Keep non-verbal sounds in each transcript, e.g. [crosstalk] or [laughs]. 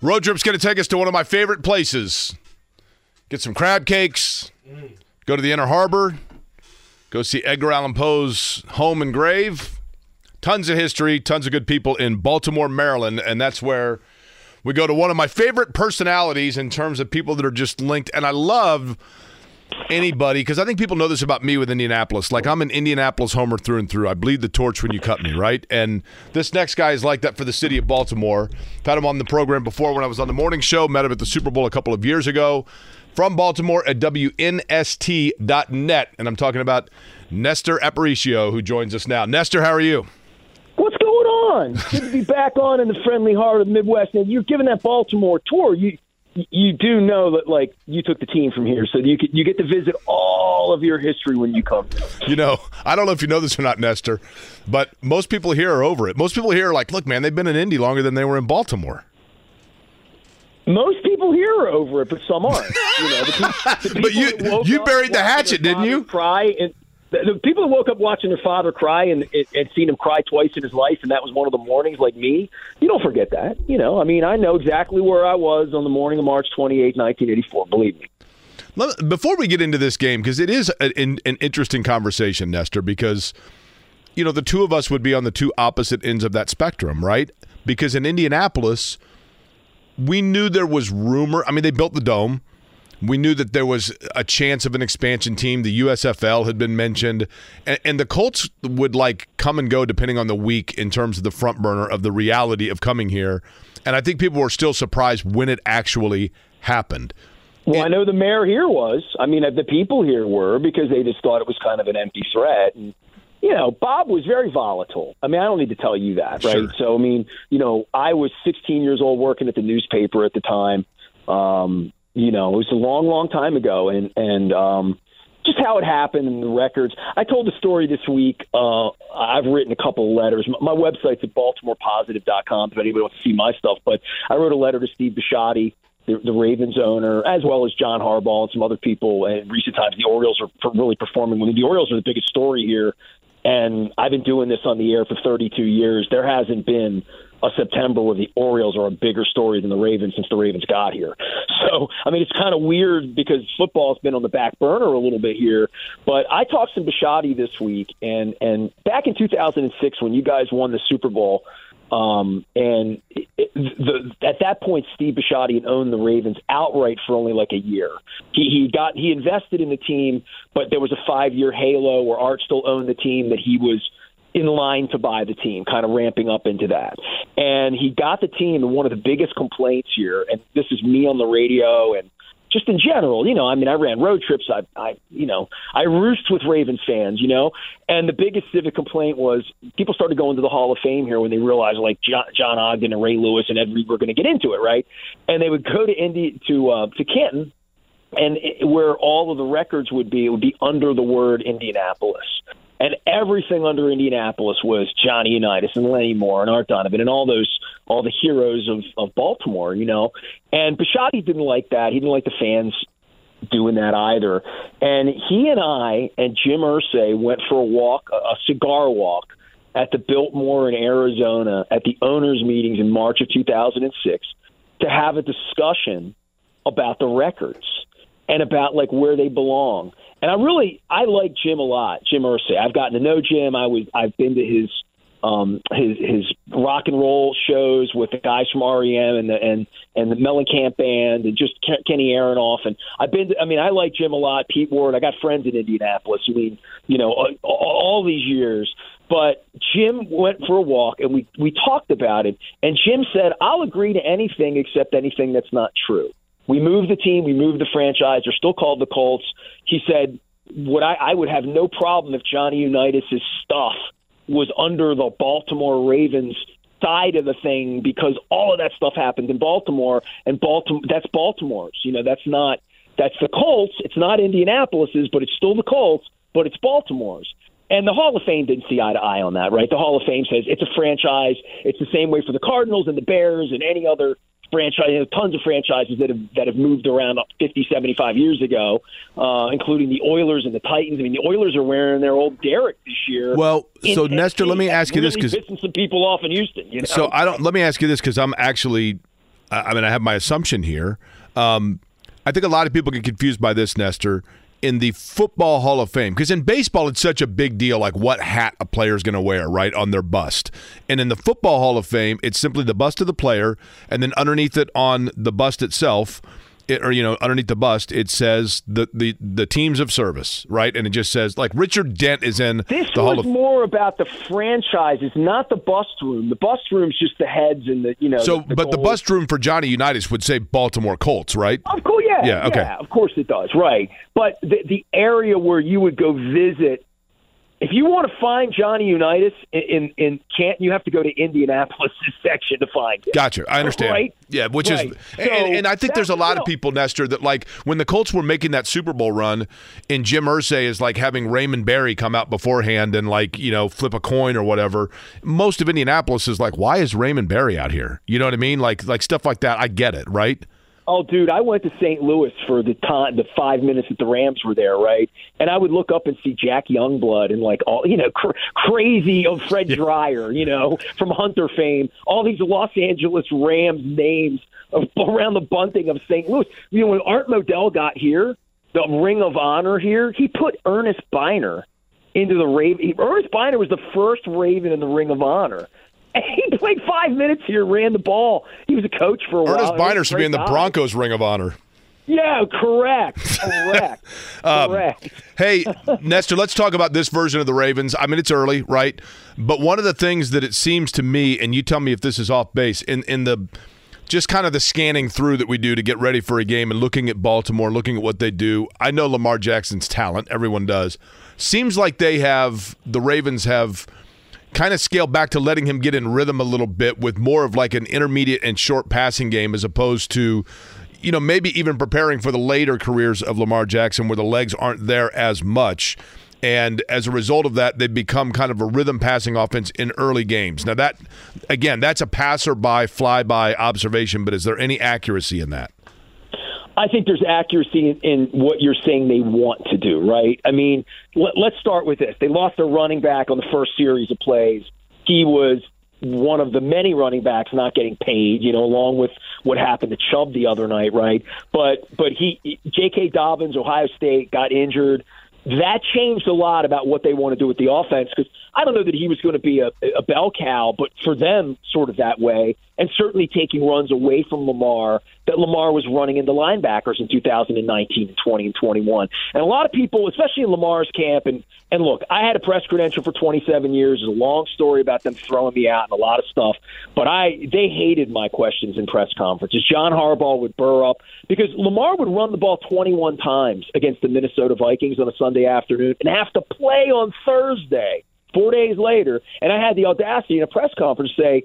Road trip's going to take us to one of my favorite places. Get some crab cakes, go to the Inner Harbor, go see Edgar Allan Poe's home and grave. Tons of history, tons of good people in Baltimore, Maryland, and that's where we go to one of my favorite personalities in terms of people that are just linked. And I love anybody because I think people know this about me with Indianapolis. Like I'm an Indianapolis homer through and through. I bleed the torch when you cut me, right? And this next guy is like that for the city of Baltimore. I've had him on the program before when I was on the morning show. Met him at the Super Bowl a couple of years ago. From Baltimore at WNST.net. And I'm talking about Nestor Aparicio, who joins us now. Nestor, how are you? What's going on? Good to be back on in the friendly heart of the Midwest. And you're giving that Baltimore tour. You you do know that like you took the team from here, so you get, you get to visit all of your history when you come. You know, I don't know if you know this or not, Nestor, but most people here are over it. Most people here are like, look, man, they've been in Indy longer than they were in Baltimore. Most people here are over it, but some aren't. You know, the, the [laughs] But you- you buried the hatchet, didn't you? Cry and the, the people that woke up watching their father cry and, and seen him cry twice in his life, and that was one of the mornings, like me. You don't forget that. You know, I mean, I know exactly where I was on the morning of March 28, 1984. Believe me. Before we get into this game, because it is a- an, an interesting conversation, Nestor, because you know the two of us would be on the two opposite ends of that spectrum, right? Because in Indianapolis, we knew there was rumor. I mean, they built the dome. We knew that there was a chance of an expansion team. The USFL had been mentioned, and, and the Colts would like come and go depending on the week in terms of the front burner of the reality of coming here. And I think people were still surprised when it actually happened. Well, I know the mayor here was. I mean, the people here were because they just thought it was kind of an empty threat. And, you know, Bob was very volatile. I mean, I don't need to tell you that, right? Sure. So, I mean, you know, I was 16 years old working at the newspaper at the time. Um, you know, it was a long, long time ago. And, and, um, just how it happened and the records. I told the story this week. Uh, I've written a couple of letters. My, my website's at baltimorepositive.com if anybody wants to see my stuff. But I wrote a letter to Steve Bisciotti, the, the Ravens owner, as well as John Harbaugh and some other people. And in recent times, the Orioles are really performing. Mean, the Orioles are the biggest story here. And I've been doing this on the air for 32 years. There hasn't been a September where the Orioles are a bigger story than the Ravens since the Ravens got here. [laughs] So, I mean, it's kind of weird because football's been on the back burner a little bit here. But I talked to Bisciotti this week, and and back in 2006 when you guys won the Super Bowl, um, and it, the, at that point, Steve Bisciotti owned the Ravens outright for only like a year. He he got he invested in the team, but there was a five year halo where Art still owned the team that he was in line to buy the team, kind of ramping up into that. And he got the team, and one of the biggest complaints here, and this is me on the radio and just in general, you know, I mean, I ran road trips. I, I, you know, I roost with Ravens fans, you know, and the biggest civic complaint was people started going to the Hall of Fame here when they realized like John, John Ogden and Ray Lewis and Ed Reed were going to get into it, right? And they would go to Indy to uh, to Canton, and it, where all of the records would be, it would be under the word Indianapolis. And everything under Indianapolis was Johnny Unitas and Lenny Moore and Art Donovan and all those all the heroes of, of Baltimore, you know. And Bisciotti didn't like that. He didn't like the fans doing that either. And he and I and Jim Irsay went for a walk, a cigar walk, at the Biltmore in Arizona at the owners' meetings in March of 2006 to have a discussion about the records and about like where they belong. And I really I like Jim a lot, Jim Irsay. I've gotten to know Jim. I was I've been to his um his his rock and roll shows with the guys from REM and the and and the Mellencamp band and just Ken- Kenny Aronoff. And I've been to, I mean I like Jim a lot Pete Ward. I got friends in Indianapolis. I mean you know all, all these years. But Jim went for a walk and we we talked about it. And Jim said I'll agree to anything except anything that's not true we moved the team, we moved the franchise. They're still called the Colts. He said, "Would I? I would have no problem if Johnny Unitas' stuff was under the Baltimore Ravens side of the thing because all of that stuff happened in Baltimore, and Baltimore that's Baltimore's. You know, that's not that's the Colts. It's not Indianapolis's, but it's still the Colts, but it's Baltimore's. And the Hall of Fame didn't see eye to eye on that, right? The Hall of Fame says it's a franchise. It's the same way for the Cardinals and the Bears and any other franchise. You know, tons of franchises that have that have moved around 50, 75 years ago, uh, including the Oilers and the Titans. I mean, the Oilers are wearing their old Derek this year. Well, so in Nestor, let me ask you this because pissing some people off in Houston. You know? So I don't. Let me ask you this because I'm actually. I I mean, I have my assumption here. Um, I think a lot of people get confused by this, Nestor. In the Football Hall of Fame, because in baseball it's such a big deal, like what hat a player is going to wear, right, on their bust. And in the Football Hall of Fame, it's simply the bust of the player, and then underneath it on the bust itself, it, or you know, underneath the bust, it says the the the teams of service, right, and it just says like Richard Dent is in This the Hall was of more about the franchises, not the bust room. The bust room's just the heads and the you know. So, the, the but the bust room for Johnny Unitas would say Baltimore Colts, right? Of course, yeah, Yeah, okay. of course it does, right? But the the area where you would go visit, if you want to find Johnny Unitas in in, in Canton, you have to go to Indianapolis [laughs] section to find him. Gotcha. I understand. Right? Yeah, which Right. is, So and, and I think there's a lot no. of people, Nestor, that like when the Colts were making that Super Bowl run, and Jim Irsay is like having Raymond Berry come out beforehand and like you know flip a coin or whatever. Most of Indianapolis is like, why is Raymond Berry out here? You know what I mean? Like like stuff like that. I get it, right? Oh, dude, I went to St. Louis for the time, the five minutes that the Rams were there, right? And I would look up and see Jack Youngblood and like all, you know, cr- crazy of Fred Dryer, you know, from Hunter fame, all these Los Angeles Rams names of, around the bunting of St. Louis. You know, when Art Modell got here, the Ring of Honor here, he put Ernest Byner into the Raven. Ernest Byner was the first Raven in the Ring of Honor. He played five minutes here, ran the ball. He was a coach for a while. Ernest He was Byner should be in the. Broncos Ring of Honor. Yeah, correct. Correct. [laughs] Um, correct. Hey, [laughs] Nestor, let's talk about this version of the Ravens. I mean, it's early, right? But one of the things that it seems to me, and you tell me if this is off base, in in the just kind of the scanning through that we do to get ready for a game and looking at Baltimore, looking at what they do. I know Lamar Jackson's talent, everyone does. Seems like they have the Ravens have kind of scale back to letting him get in rhythm a little bit with more of like an intermediate and short passing game as opposed to you know maybe even preparing for the later careers of Lamar Jackson where the legs aren't there as much. And as a result of that they've become kind of a rhythm passing offense in early games. Now that again that's a passer by fly by observation but is there any accuracy in that I think there's accuracy in, in what you're saying they want to do, right? I mean, let, let's start with this. They lost their running back on the first series of plays. He was one of the many running backs not getting paid, you know, along with what happened to Chubb the other night, right? But but he J.K. Dobbins, Ohio State, got injured. That changed a lot about what they want to do with the offense because I don't know that he was going to be a, a bell cow, but for them, sort of that way, and certainly taking runs away from Lamar that Lamar was running into linebackers in 2019 and 20 and 21. And a lot of people, especially in Lamar's camp, and and look, I had a press credential for 27 years. There's a long story about them throwing me out and a lot of stuff, but I they hated my questions in press conferences. John Harbaugh would burr up because Lamar would run the ball 21 times against the Minnesota Vikings on a Sunday afternoon and have to play on Thursday, four days later. And I had the audacity in a press conference to say,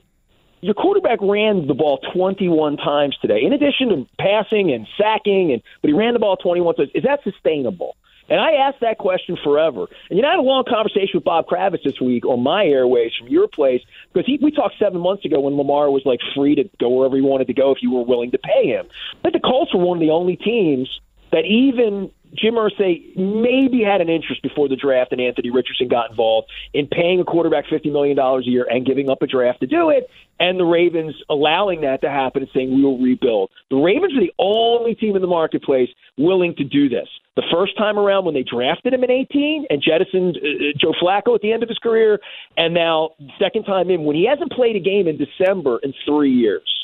your quarterback ran the ball 21 times today, in addition to passing and sacking, and but he ran the ball 21 times. Is that sustainable? And I asked that question forever. And you know, I had a long conversation with Bob Kravitz this week on my airways from your place because he, we talked seven months ago when Lamar was like free to go wherever he wanted to go if you were willing to pay him. But the Colts were one of the only teams that even Jim Irsay maybe had an interest before the draft and Anthony Richardson got involved in paying a quarterback $50 million a year and giving up a draft to do it, and the Ravens allowing that to happen and saying, we will rebuild. The Ravens are the only team in the marketplace willing to do this. The first time around when they drafted him in 18 and jettisoned uh, Joe Flacco at the end of his career, and now second time in when he hasn't played a game in December in three years.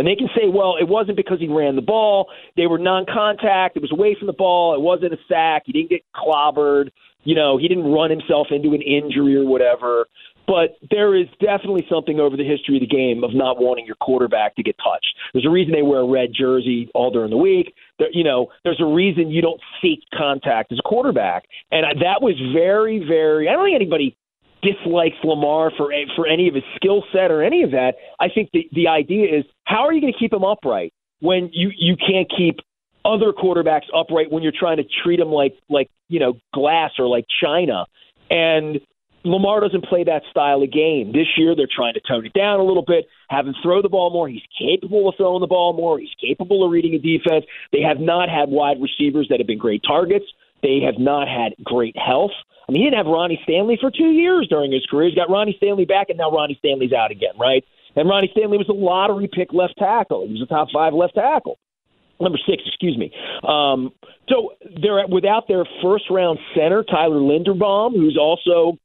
And they can say, well, it wasn't because he ran the ball. They were non contact. It was away from the ball. It wasn't a sack. He didn't get clobbered. You know, he didn't run himself into an injury or whatever. But there is definitely something over the history of the game of not wanting your quarterback to get touched. There's a reason they wear a red jersey all during the week. There, you know, there's a reason you don't seek contact as a quarterback. And I- that was very, very, I don't think anybody dislikes Lamar for for any of his skill set or any of that. I think the the idea is how are you going to keep him upright when you you can't keep other quarterbacks upright when you're trying to treat them like like you know glass or like china and Lamar doesn't play that style of game. This year, they're trying to tone it down a little bit, have him throw the ball more. He's capable of throwing the ball more. He's capable of reading a defense. They have not had wide receivers that have been great targets. They have not had great health. I mean, he didn't have Ronnie Stanley for two years during his career. He's got Ronnie Stanley back, and now Ronnie Stanley's out again, right? And Ronnie Stanley was a lottery pick left tackle. He was a top five left tackle. Number six, excuse me. Um, so they're without their first round center, Tyler Linderbaum, who's also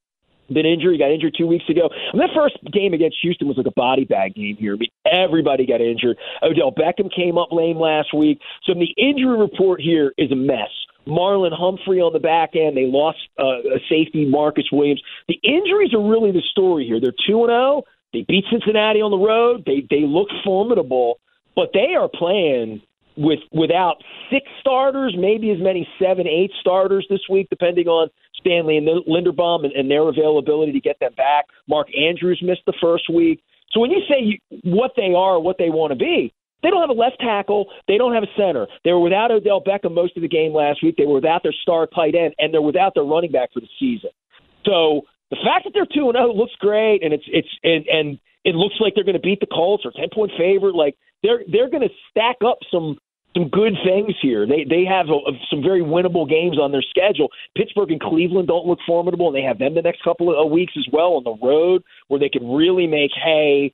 been injured. He got injured two weeks ago. And that first game against Houston was like a body bag game here. I mean, everybody got injured. Odell Beckham came up lame last week. So the injury report here is a mess. Marlon Humphrey on the back end. They lost uh, a safety, Marcus Williams. The injuries are really the story here. They're 2 and 0. They beat Cincinnati on the road. They they look formidable, but they are playing with without six starters, maybe as many seven, eight starters this week, depending on Stanley and Linderbaum and, and their availability to get them back. Mark Andrews missed the first week. So when you say what they are, what they want to be, they don't have a left tackle. They don't have a center. They were without Odell Beckham most of the game last week. They were without their star tight end, and they're without their running back for the season. So the fact that they're two and zero looks great, and it's it's and, and it looks like they're going to beat the Colts or ten point favorite. Like they're they're going to stack up some some good things here. They they have a, some very winnable games on their schedule. Pittsburgh and Cleveland don't look formidable, and they have them the next couple of weeks as well on the road, where they can really make hay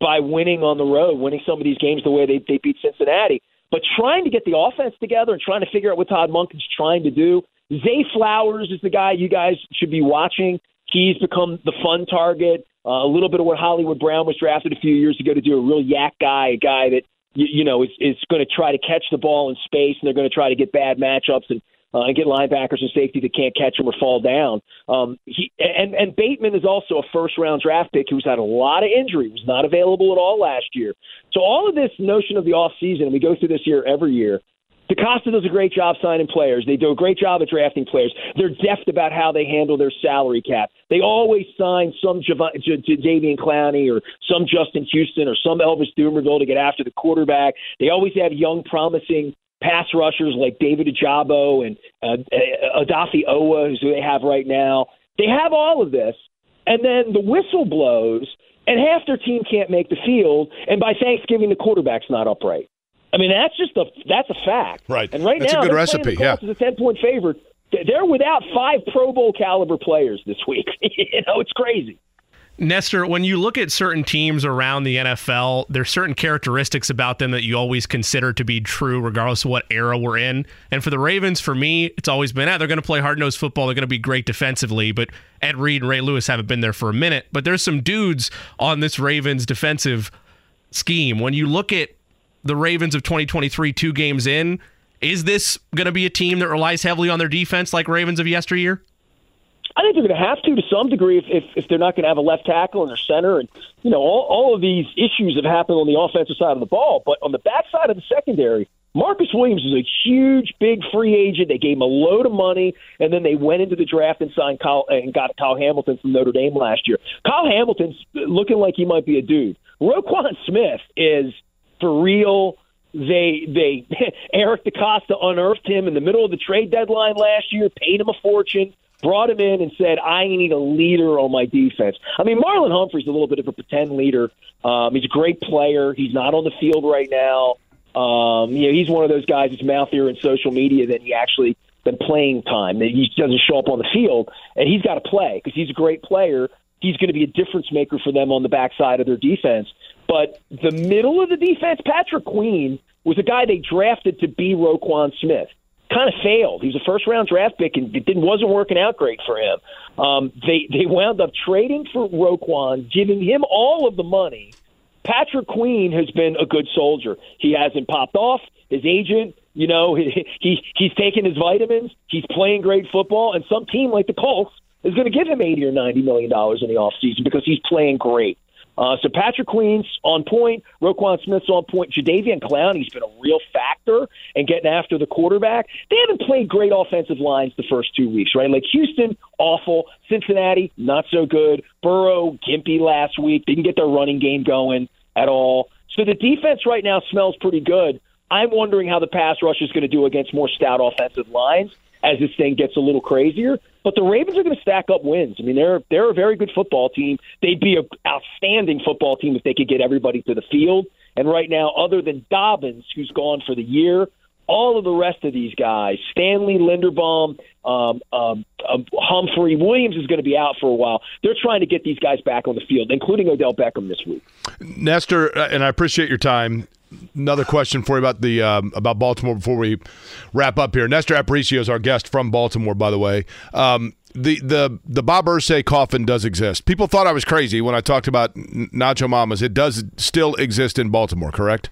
by winning on the road, winning some of these games the way they they beat Cincinnati. But trying to get the offense together and trying to figure out what Todd Monken's trying to do. Zay Flowers is the guy you guys should be watching. He's become the fun target. Uh, a little bit of what Hollywood Brown was drafted a few years ago to do, a real YAC guy, a guy that you, you know, is, is going to try to catch the ball in space, and they're going to try to get bad matchups and uh, and get linebackers and safety that can't catch him or fall down. Um, he and and Bateman is also a first round draft pick who's had a lot of injury, was not available at all last year. So all of this notion of the off season, and we go through this year every year. DeCosta does a great job signing players. They do a great job at drafting players. They're deft about how they handle their salary cap. They always sign some Jav- J- Clowney or some Justin Houston or some Elvis Dumervil to get after the quarterback. They always have young, promising pass rushers like David Ojabo and uh, uh Odafe Oweh, who they have right now. They have all of this, and then the whistle blows, and half their team can't make the field, and by Thanksgiving, the quarterback's not upright. I mean, that's just a that's a fact. Right. And right that's now, a good recipe. The yeah. As a ten point favorite. They're without five Pro Bowl caliber players this week. [laughs] you know, it's crazy. Nestor, when you look at certain teams around the NFL, there's certain characteristics about them that you always consider to be true, regardless of what era we're in. And for the Ravens, for me, it's always been, ah, they're going to play hard nosed football. They're going to be great defensively. But Ed Reed and Ray Lewis haven't been there for a minute. But there's some dudes on this Ravens defensive scheme. When you look at the Ravens of 2023, two games in. Is this going to be a team that relies heavily on their defense like Ravens of yesteryear? I think they're going to have to to some degree if, if, if they're not going to have a left tackle in their center. And, you know, all, all of these issues have happened on the offensive side of the ball. But on the back side of the secondary, Marcus Williams is a huge, big free agent. They gave him a load of money, and then they went into the draft and signed Kyle and got Kyle Hamilton from Notre Dame last year. Kyle Hamilton's looking like he might be a dude. Roquan Smith is – for real. They they [laughs] Eric DeCosta unearthed him in the middle of the trade deadline last year, paid him a fortune, brought him in and said, I need a leader on my defense. I mean, Marlon Humphrey's a little bit of a pretend leader. Um, he's a great player. He's not on the field right now. Um, you know, he's one of those guys that's mouthier in social media than he actually than playing time. He doesn't show up on the field, and he's got to play because he's a great player. He's going to be a difference maker for them on the backside of their defense. But the middle of the defense, Patrick Queen was a guy they drafted to be Roquan Smith. Kind of failed. He was a first round draft pick and it didn't wasn't working out great for him. Um, they they wound up trading for Roquan, giving him all of the money. Patrick Queen has been a good soldier. He hasn't popped off. His agent, you know, he, [laughs] he he's taking his vitamins. He's playing great football, and some team like the Colts is going to give him eighty or ninety million dollars in the offseason because he's playing great. Uh, so Patrick Queen's on point, Roquan Smith's on point, Jadeveon Clowney's been a real factor in getting after the quarterback. They haven't played great offensive lines the first two weeks, right? Like Houston, awful. Cincinnati, not so good. Burrow, gimpy last week. Didn't get their running game going at all. So the defense right now smells pretty good. I'm wondering how the pass rush is going to do against more stout offensive lines as this thing gets a little crazier. But the Ravens are going to stack up wins. I mean, they're they're a very good football team. They'd be an outstanding football team if they could get everybody to the field. And right now, other than Dobbins, who's gone for the year, all of the rest of these guys, Stanley, Linderbaum, um, um, um, Humphrey, Williams is going to be out for a while. They're trying to get these guys back on the field, including Odell Beckham this week. Nestor, uh, and I appreciate your time another question for you about the um, about Baltimore before we wrap up here. Nestor Aparicio is our guest from Baltimore, by the way. Um, the the the Bob Irsay coffin does exist. People thought I was crazy when I talked about Nacho Mamas. It does still exist in Baltimore, correct?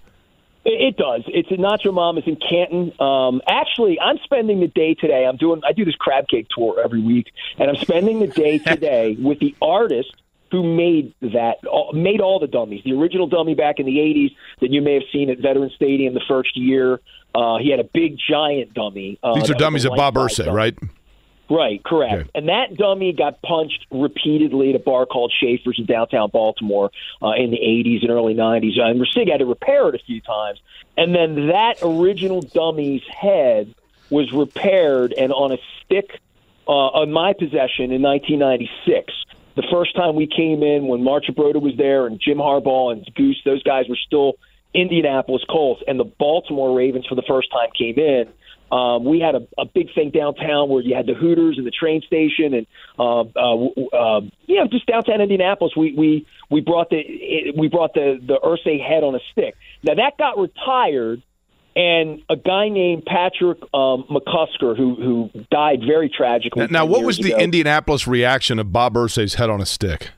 It does. It's at Nacho Mamas in Canton. Um, actually, I'm spending the day today. I'm doing. I do this crab cake tour every week, and I'm spending the day [laughs] today with the artist who made that made all the dummies. The original dummy back in the '80s that you may have seen at Veterans Stadium the first year. Uh, he had a big giant dummy. Uh, These are dummies of Bob Irsay, right? Right, correct. Okay. And that dummy got punched repeatedly at a bar called Schaefer's in downtown Baltimore uh, in the 80s and early 90s. And Rasig had to repair it a few times. And then that original dummy's head was repaired and on a stick uh, on my possession in 1996 the first time we came in when Marchibroda was there and Jim Harbaugh and Goose, those guys were still Indianapolis Colts, and the Baltimore Ravens for the first time came in. Um, we had a, a big thing downtown where you had the Hooters and the train station, and uh, uh, uh, yeah, just downtown Indianapolis. We we we brought the we brought the the Irsay head on a stick. Now that got retired and a guy named Patrick um, McCusker who who died very tragically. Now, what was the ago. Indianapolis reaction of Bob Irsay's head on a stick?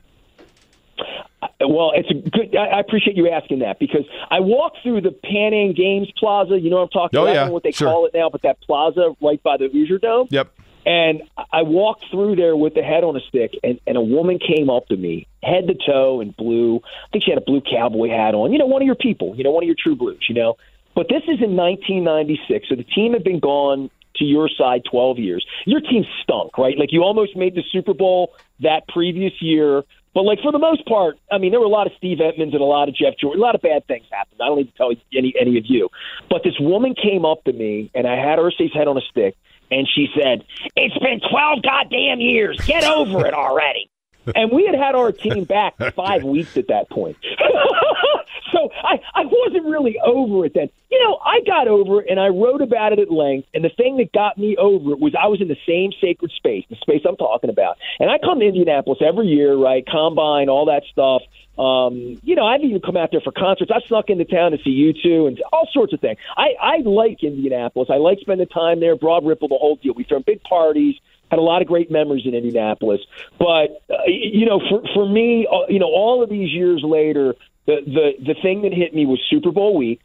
Uh, well, it's a good. I appreciate you asking that because I walked through the Pan Am Games Plaza. You know what I'm talking oh, about? Yeah, I don't know what they sure. call it now, but that plaza right by the Hoosier Dome. Yep. And I walked through there with the head on a stick, and, and a woman came up to me, head to toe in blue. I think she had a blue cowboy hat on. You know, one of your people. You know, one of your true blues. You know, but this is in 1996, so the team had been gone to your side 12 years. Your team stunk, right? Like you almost made the Super Bowl that previous year. But like for the most part, I mean, there were a lot of Steve Emtman and a lot of Jeff Jordan. A lot of bad things happened. I don't need to tell any any of you. But this woman came up to me, and I had Irsay's head on a stick, and she said, "It's been 12 goddamn years. Get over it already." And we had had our team back [laughs] five weeks at that point. [laughs] so I, I wasn't really over it then. You know, I got over it and I wrote about it at length. And the thing that got me over it was I was in the same sacred space, the space I'm talking about. And I come to Indianapolis every year, right? Combine, all that stuff. Um, you know, I've even come out there for concerts. I snuck into town to see U2 and all sorts of things. I, I like Indianapolis. I like spending time there, Broad Ripple, the whole deal. We throw big parties had a lot of great memories in Indianapolis. But uh, you know, for for me, uh, you know, all of these years later, the the the thing that hit me was Super Bowl week.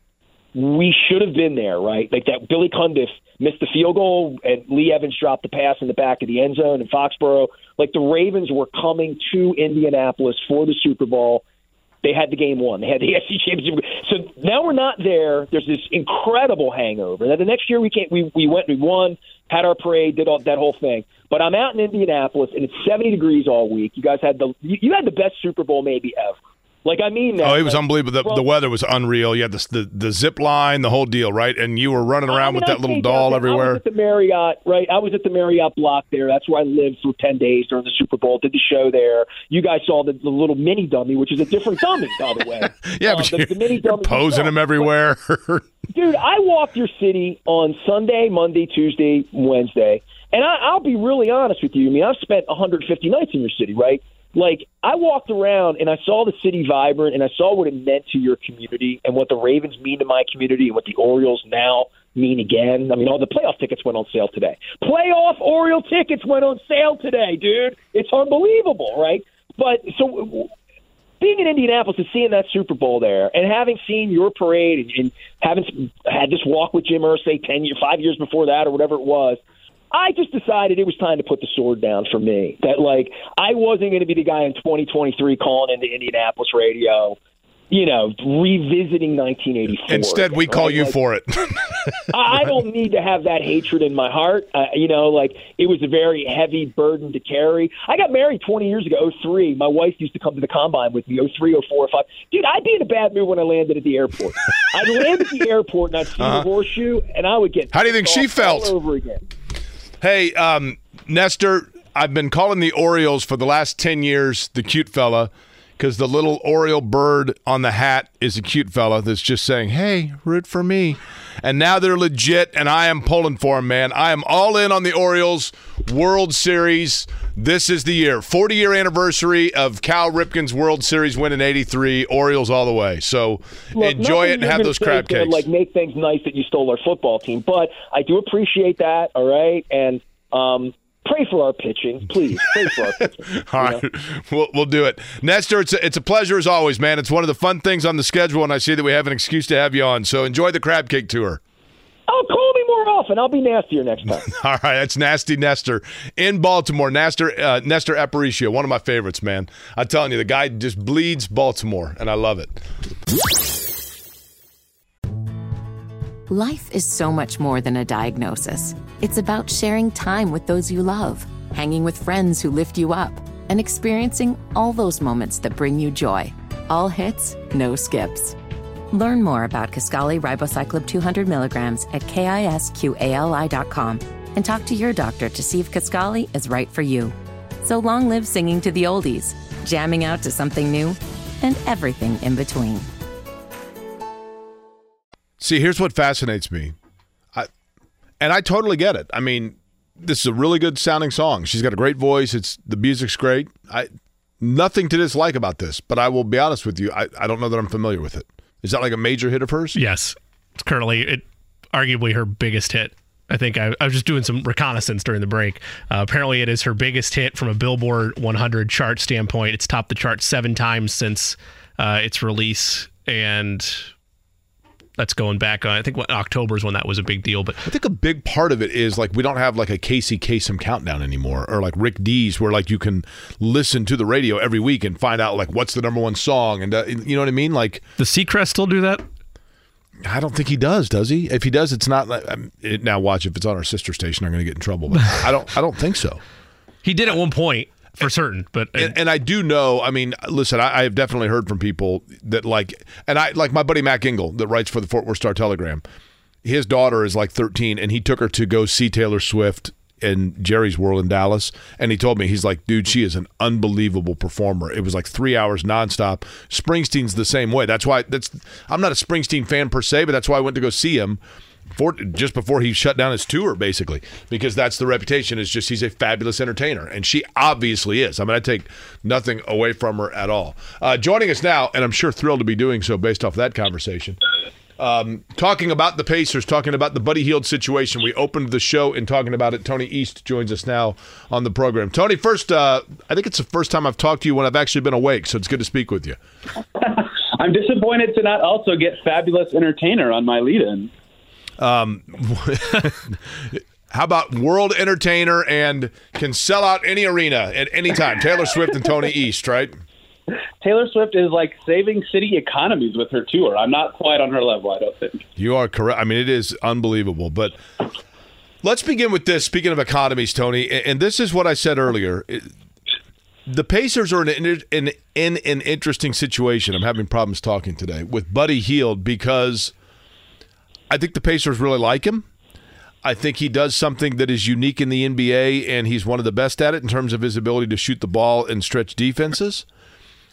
We should have been there, right? Like that Billy Cundiff missed the field goal and Lee Evans dropped the pass in the back of the end zone in Foxborough. Like the Ravens were coming to Indianapolis for the Super Bowl. They had the game won. They had the [laughs] AFC championship. So now we're not there. There's this incredible hangover. Now the next year we can't. We we went. We won. Had our parade. Did all that whole thing. But I'm out in Indianapolis and it's 70 degrees all week. You guys had the you, you had the best Super Bowl maybe ever. Like I mean, that, oh, it was like, unbelievable. The, the, weather was unreal. You had the, the, the zip line, the whole deal, right? And you were running around I mean, with that little doll everywhere. I was at the Marriott, right? I was at the Marriott block there. That's where I lived for ten days during the Super Bowl. Did the show there. You guys saw the, the little mini dummy, which is a different dummy, by the way. [laughs] yeah, uh, but the, the mini dummy [laughs] posing him everywhere. [laughs] dude, I walked your city on Sunday, Monday, Tuesday, Wednesday, and I, I'll be really honest with you. I mean, I've spent 150 nights in your city, right? Like I walked around and I saw the city vibrant and I saw what it meant to your community and what the Ravens mean to my community and what the Orioles now mean again. I mean, all the playoff tickets went on sale today. Playoff Oriole tickets went on sale today, dude. It's unbelievable, right? But so being in Indianapolis and seeing that Super Bowl there, and having seen your parade and, and having had this walk with Jim Irsay ten years, five years before that, or whatever it was, I just decided it was time to put the sword down for me. That like I wasn't going to be the guy in 2023 calling into Indianapolis radio you know, revisiting 1984. Instead, we call right? you like, for it. [laughs] I don't need to have that hatred in my heart. Uh, you know, like it was a very heavy burden to carry. I got married 20 years ago, 03. My wife used to come to the combine with me, 03, 04, 05. Dude, I'd be in a bad mood when I landed at the airport. I'd land at the airport and I'd see uh-huh. the horseshoe, and I would get. How do you think she felt? over again. Hey, um, Nestor, I've been calling the Orioles for the last 10 years the cute fella because the little Oriole bird on the hat is a cute fella that's just saying, hey, root for me. And now they're legit, and I am pulling for them, man. I am all in on the Orioles World Series. This is the year. 40 year anniversary of Cal Ripken's World Series win in 83. Orioles all the way. So Look, enjoy it and have those crab cakes. like make things nice that you stole our football team. But I do appreciate that, all right? And um, pray for our pitching, please. Pray for our [laughs] pitching. All right, [laughs] we'll, we'll do it. Nestor, it's a, it's a pleasure as always, man. It's one of the fun things on the schedule, and I see that we have an excuse to have you on. So enjoy the crab cake tour. Oh, call me more often. I'll be nastier next time. [laughs] All right, that's Nasty Nestor in Baltimore. Nestor uh, Nestor Aparicio, one of my favorites, man. I'm telling you, the guy just bleeds Baltimore, and I love it. Life is so much more than a diagnosis. It's about sharing time with those you love, hanging with friends who lift you up, and experiencing all those moments that bring you joy. All hits, no skips. Learn more about Kisqali Ribociclib 200 milligrams at kisqali.com and talk to your doctor to see if Kisqali is right for you. So long live singing to the oldies, jamming out to something new, and everything in between. See, here's what fascinates me. I, and I totally get it. I mean, this is a really good sounding song. She's got a great voice. It's the music's great. I nothing to dislike about this, but I will be honest with you. I, I don't know that I'm familiar with it. Is that like a major hit of hers? Yes, it's currently it arguably her biggest hit. I think I, I was just doing some reconnaissance during the break. Uh, apparently, it is her biggest hit from a Billboard 100 chart standpoint. It's topped the chart seven times since uh, its release, and that's going back. I think what October is when that was a big deal. But I think a big part of it is like we don't have like a Casey Kasem countdown anymore, or like Rick Dees, where like you can listen to the radio every week and find out like what's the number one song, and uh, you know what I mean. Like does Seacrest still do that? I don't think he does. Does he? If he does, it's not. Like, um, it, now watch if it's on our sister station, I'm going to get in trouble. But I don't. I don't think so. He did at one point for certain. But and, and, I do know. I mean, listen, I, I, have definitely heard from people that like, and I like my buddy Mac Engel that writes for the Fort Worth Star Telegram. His daughter is like 13, and he took her to go see Taylor Swift in Jerry's World in Dallas, and he told me he's like, dude, she is an unbelievable performer. It was like three hours nonstop. Springsteen's the same way. That's why that's I'm not a Springsteen fan per se, but that's why I went to go see him for, just before he shut down his tour, basically, because that's the reputation. Is just he's a fabulous entertainer, and she obviously is. I mean, I take nothing away from her at all. Uh, joining us now, and I'm sure thrilled to be doing so based off that conversation. Um, talking about the Pacers, talking about the Buddy Hield situation. We opened the show in talking about it. Tony East joins us now on the program. Tony, first, uh, I think it's the first time I've talked to you when I've actually been awake, so it's good to speak with you. [laughs] I'm disappointed to not also get fabulous entertainer on my lead-in. Um, [laughs] how about world entertainer and can sell out any arena at any time? Taylor Swift and Tony East, right? Taylor Swift is like saving city economies with her tour. I'm not quite on her level, I don't think. You are correct. I mean, it is unbelievable. But let's begin with this. Speaking of economies, Tony, and this is what I said earlier. The Pacers are in, in, in an interesting situation. I'm having problems talking today with Buddy Hield because – I think the Pacers really like him. I think he does something that is unique in the NBA, and he's one of the best at it in terms of his ability to shoot the ball and stretch defenses.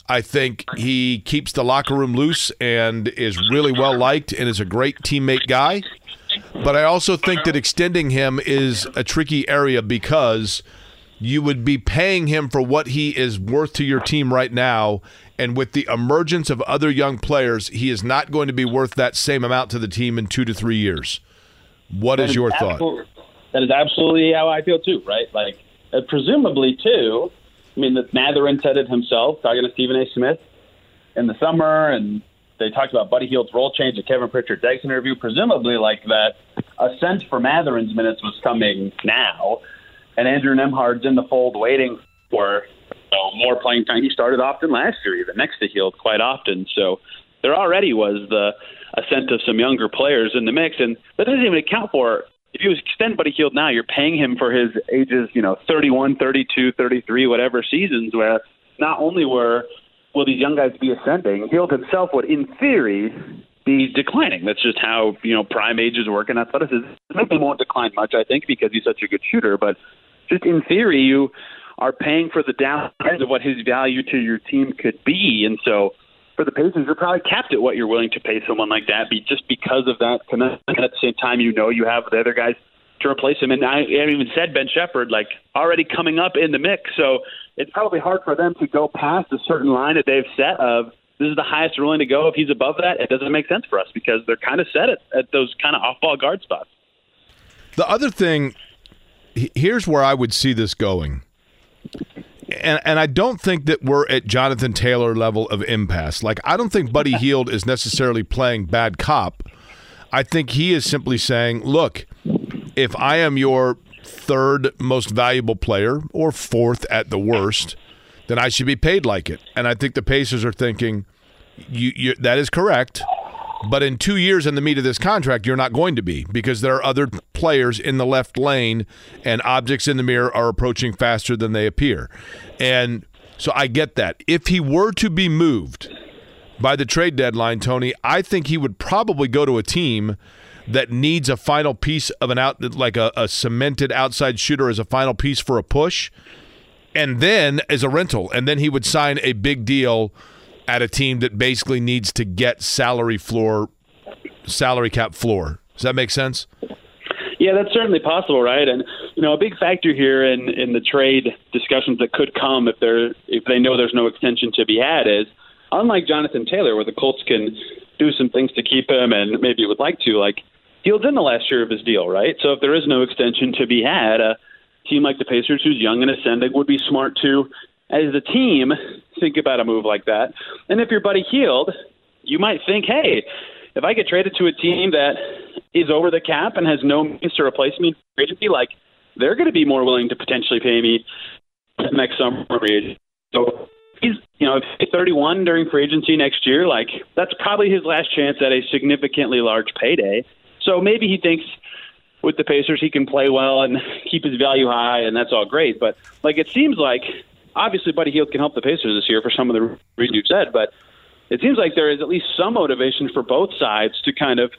I think he keeps the locker room loose and is really well liked and is a great teammate guy. But I also think that extending him is a tricky area because you would be paying him for what he is worth to your team right now, and with the emergence of other young players, he is not going to be worth that same amount to the team in two to three years. What is, is your thought? That is absolutely how I feel too. Right, like uh, presumably too. I mean, Mathurin said it himself, talking to Stephen A. Smith in the summer, and they talked about Buddy Hield's role change at Kevin Pritchard's exit interview, presumably like that a ascent for Mathurin's minutes was coming now, and Andrew Nembhard's in the fold waiting for know, more playing time. He started often last year, even next to Hield quite often. So there already was the ascent of some younger players in the mix, and that doesn't even account for if you extend Buddy Hield now, you're paying him for his ages, you know, 31, 32, 33, whatever seasons, where not only were will these young guys be ascending, Hield himself would, in theory, be declining. That's just how you know prime ages work in athleticism. Maybe won't decline much, I think, because he's such a good shooter. But just in theory, you are paying for the downside of what his value to your team could be, and so for the Pacers, you're probably capped at what you're willing to pay someone like that, be just because of that commitment. At the same time, you know you have the other guys to replace him. And I haven't even said Ben Sheppard, like already coming up in the mix. So it's probably hard for them to go past a certain line that they've set of this is the highest they're willing to go. If he's above that, it doesn't make sense for us because they're kind of set at, at those kind of off ball guard spots. The other thing, here's where I would see this going and and I don't think that we're at Jonathan Taylor level of impasse. Like I don't think Buddy Hield is necessarily playing bad cop. I think he is simply saying, "Look, if I am your third most valuable player or fourth at the worst, then I should be paid like it." And I think the Pacers are thinking, "You, you that is correct." But in two years in the meat of this contract, you're not going to be because there are other players in the left lane and objects in the mirror are approaching faster than they appear. And so I get that. If he were to be moved by the trade deadline, Tony, I think he would probably go to a team that needs a final piece of an out, like a, a cemented outside shooter as a final piece for a push, and then as a rental. And then he would sign a big deal at a team that basically needs to get salary floor, salary cap floor. Does that make sense? Yeah, that's certainly possible, right? And you know, a big factor here in in the trade discussions that could come if they're if they know there's no extension to be had is unlike Jonathan Taylor, where the Colts can do some things to keep him and maybe would like to, like Hield's in the last year of his deal, right? So if there is no extension to be had, a team like the Pacers, who's young and ascending, would be smart to as a team, think about a move like that. And if your Buddy Hield, you might think, hey, if I get traded to a team that is over the cap and has no means to replace me in agency, like they're going to be more willing to potentially pay me next summer. So he's, you know, if he's 31 during free agency next year, like that's probably his last chance at a significantly large payday. So maybe he thinks with the Pacers he can play well and keep his value high, and that's all great. But like it seems like obviously Buddy Hield can help the Pacers this year for some of the reasons you said, but it seems like there is at least some motivation for both sides to kind of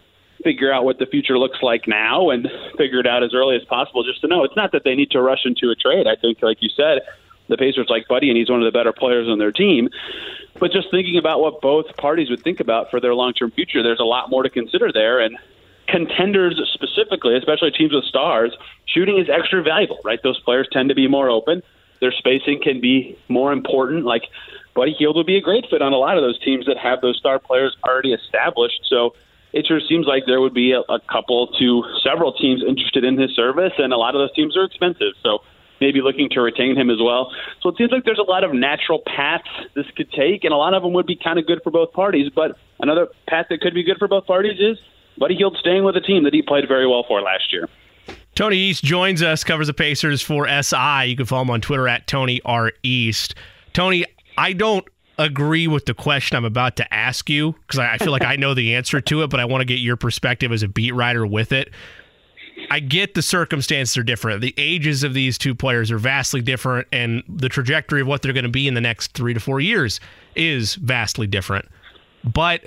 figure out what the future looks like now and [laughs] figure it out as early as possible just to know. It's not that they need to rush into a trade. I think, like you said, the Pacers like Buddy and he's one of the better players on their team. But just thinking about what both parties would think about for their long term future, there's a lot more to consider there. And contenders specifically, especially teams with stars, shooting is extra valuable, right? Those players tend to be more open their spacing can be more important. Like Buddy Hield would be a great fit on a lot of those teams that have those star players already established. So it sure seems like there would be a, a couple to several teams interested in his service, and a lot of those teams are expensive. So maybe looking to retain him as well. So it seems like there's a lot of natural paths this could take, and a lot of them would be kind of good for both parties. But another path that could be good for both parties is Buddy Hield staying with a team that he played very well for last year. Tony East joins us, covers the Pacers for SI. You can follow him on Twitter at Tony R. East. Tony, I don't agree with the question I'm about to ask you because I feel like I know the answer to it, but I want to get your perspective as a beat writer with it. I get the circumstances are different. The ages of these two players are vastly different, and the trajectory of what they're going to be in the next three to four years is vastly different. But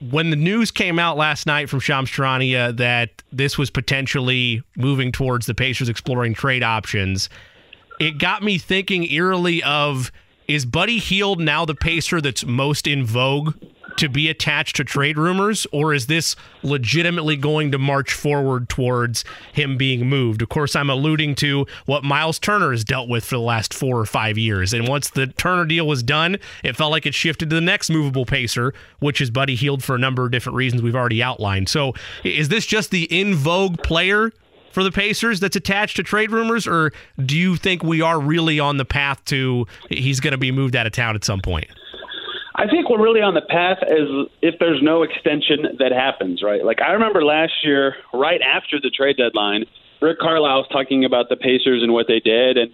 when the news came out last night from Shams Charania uh, that this was potentially moving towards the Pacers exploring trade options, it got me thinking eerily of is Buddy Hield now the Pacer that's most in vogue to be attached to trade rumors, or is this legitimately going to march forward towards him being moved? Of course, I'm alluding to what Miles Turner has dealt with for the last four or five years. And once the Turner deal was done, it felt like it shifted to the next movable pacer, which is Buddy Hield for a number of different reasons we've already outlined. So is this just the in vogue player for the Pacers that's attached to trade rumors, or do you think we are really on the path to he's going to be moved out of town at some point? I think we're really on the path as if there's no extension that happens, right? Like I remember last year, right after the trade deadline, Rick Carlisle was talking about the Pacers and what they did, and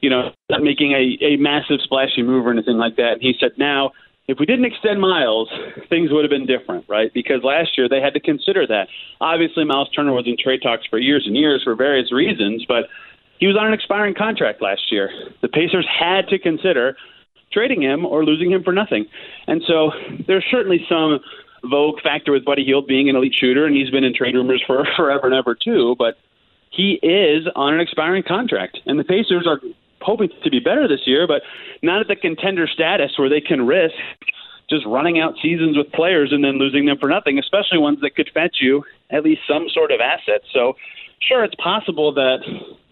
you know, not making a, a massive splashy move or anything like that. And he said, now if we didn't extend Miles, things would have been different, right? Because last year they had to consider that. Obviously, Miles Turner was in trade talks for years and years for various reasons, but he was on an expiring contract last year. The Pacers had to consider trading him or losing him for nothing. And so there's certainly some vogue factor with Buddy Hield being an elite shooter, and he's been in trade rumors for [laughs] forever and ever too. But he is on an expiring contract, and the Pacers are hoping to be better this year, but not at the contender status where they can risk just running out seasons with players and then losing them for nothing, especially ones that could fetch you at least some sort of asset. So sure, it's possible that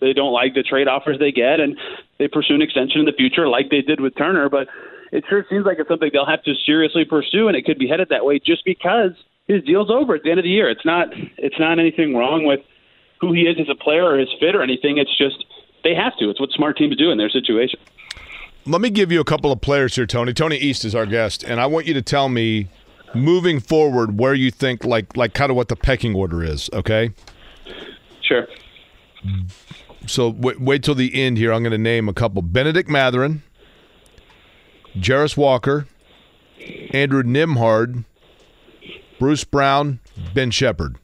they don't like the trade offers they get and they pursue an extension in the future like they did with Turner, but it sure seems like it's something they'll have to seriously pursue and it could be headed that way just because his deal's over at the end of the year. It's not it's not anything wrong with who he is as a player or his fit or anything. It's just they have to. It's what smart teams do in their situation. Let me give you a couple of players here, Tony. Tony East is our guest, and I want you to tell me moving forward where you think like like kind of what the pecking order is, okay? Sure. So wait, wait till the end here. I'm going to name a couple: Bennedict Mathurin, Jarace Walker, Andrew Nembhard, Bruce Brown, Ben Sheppard.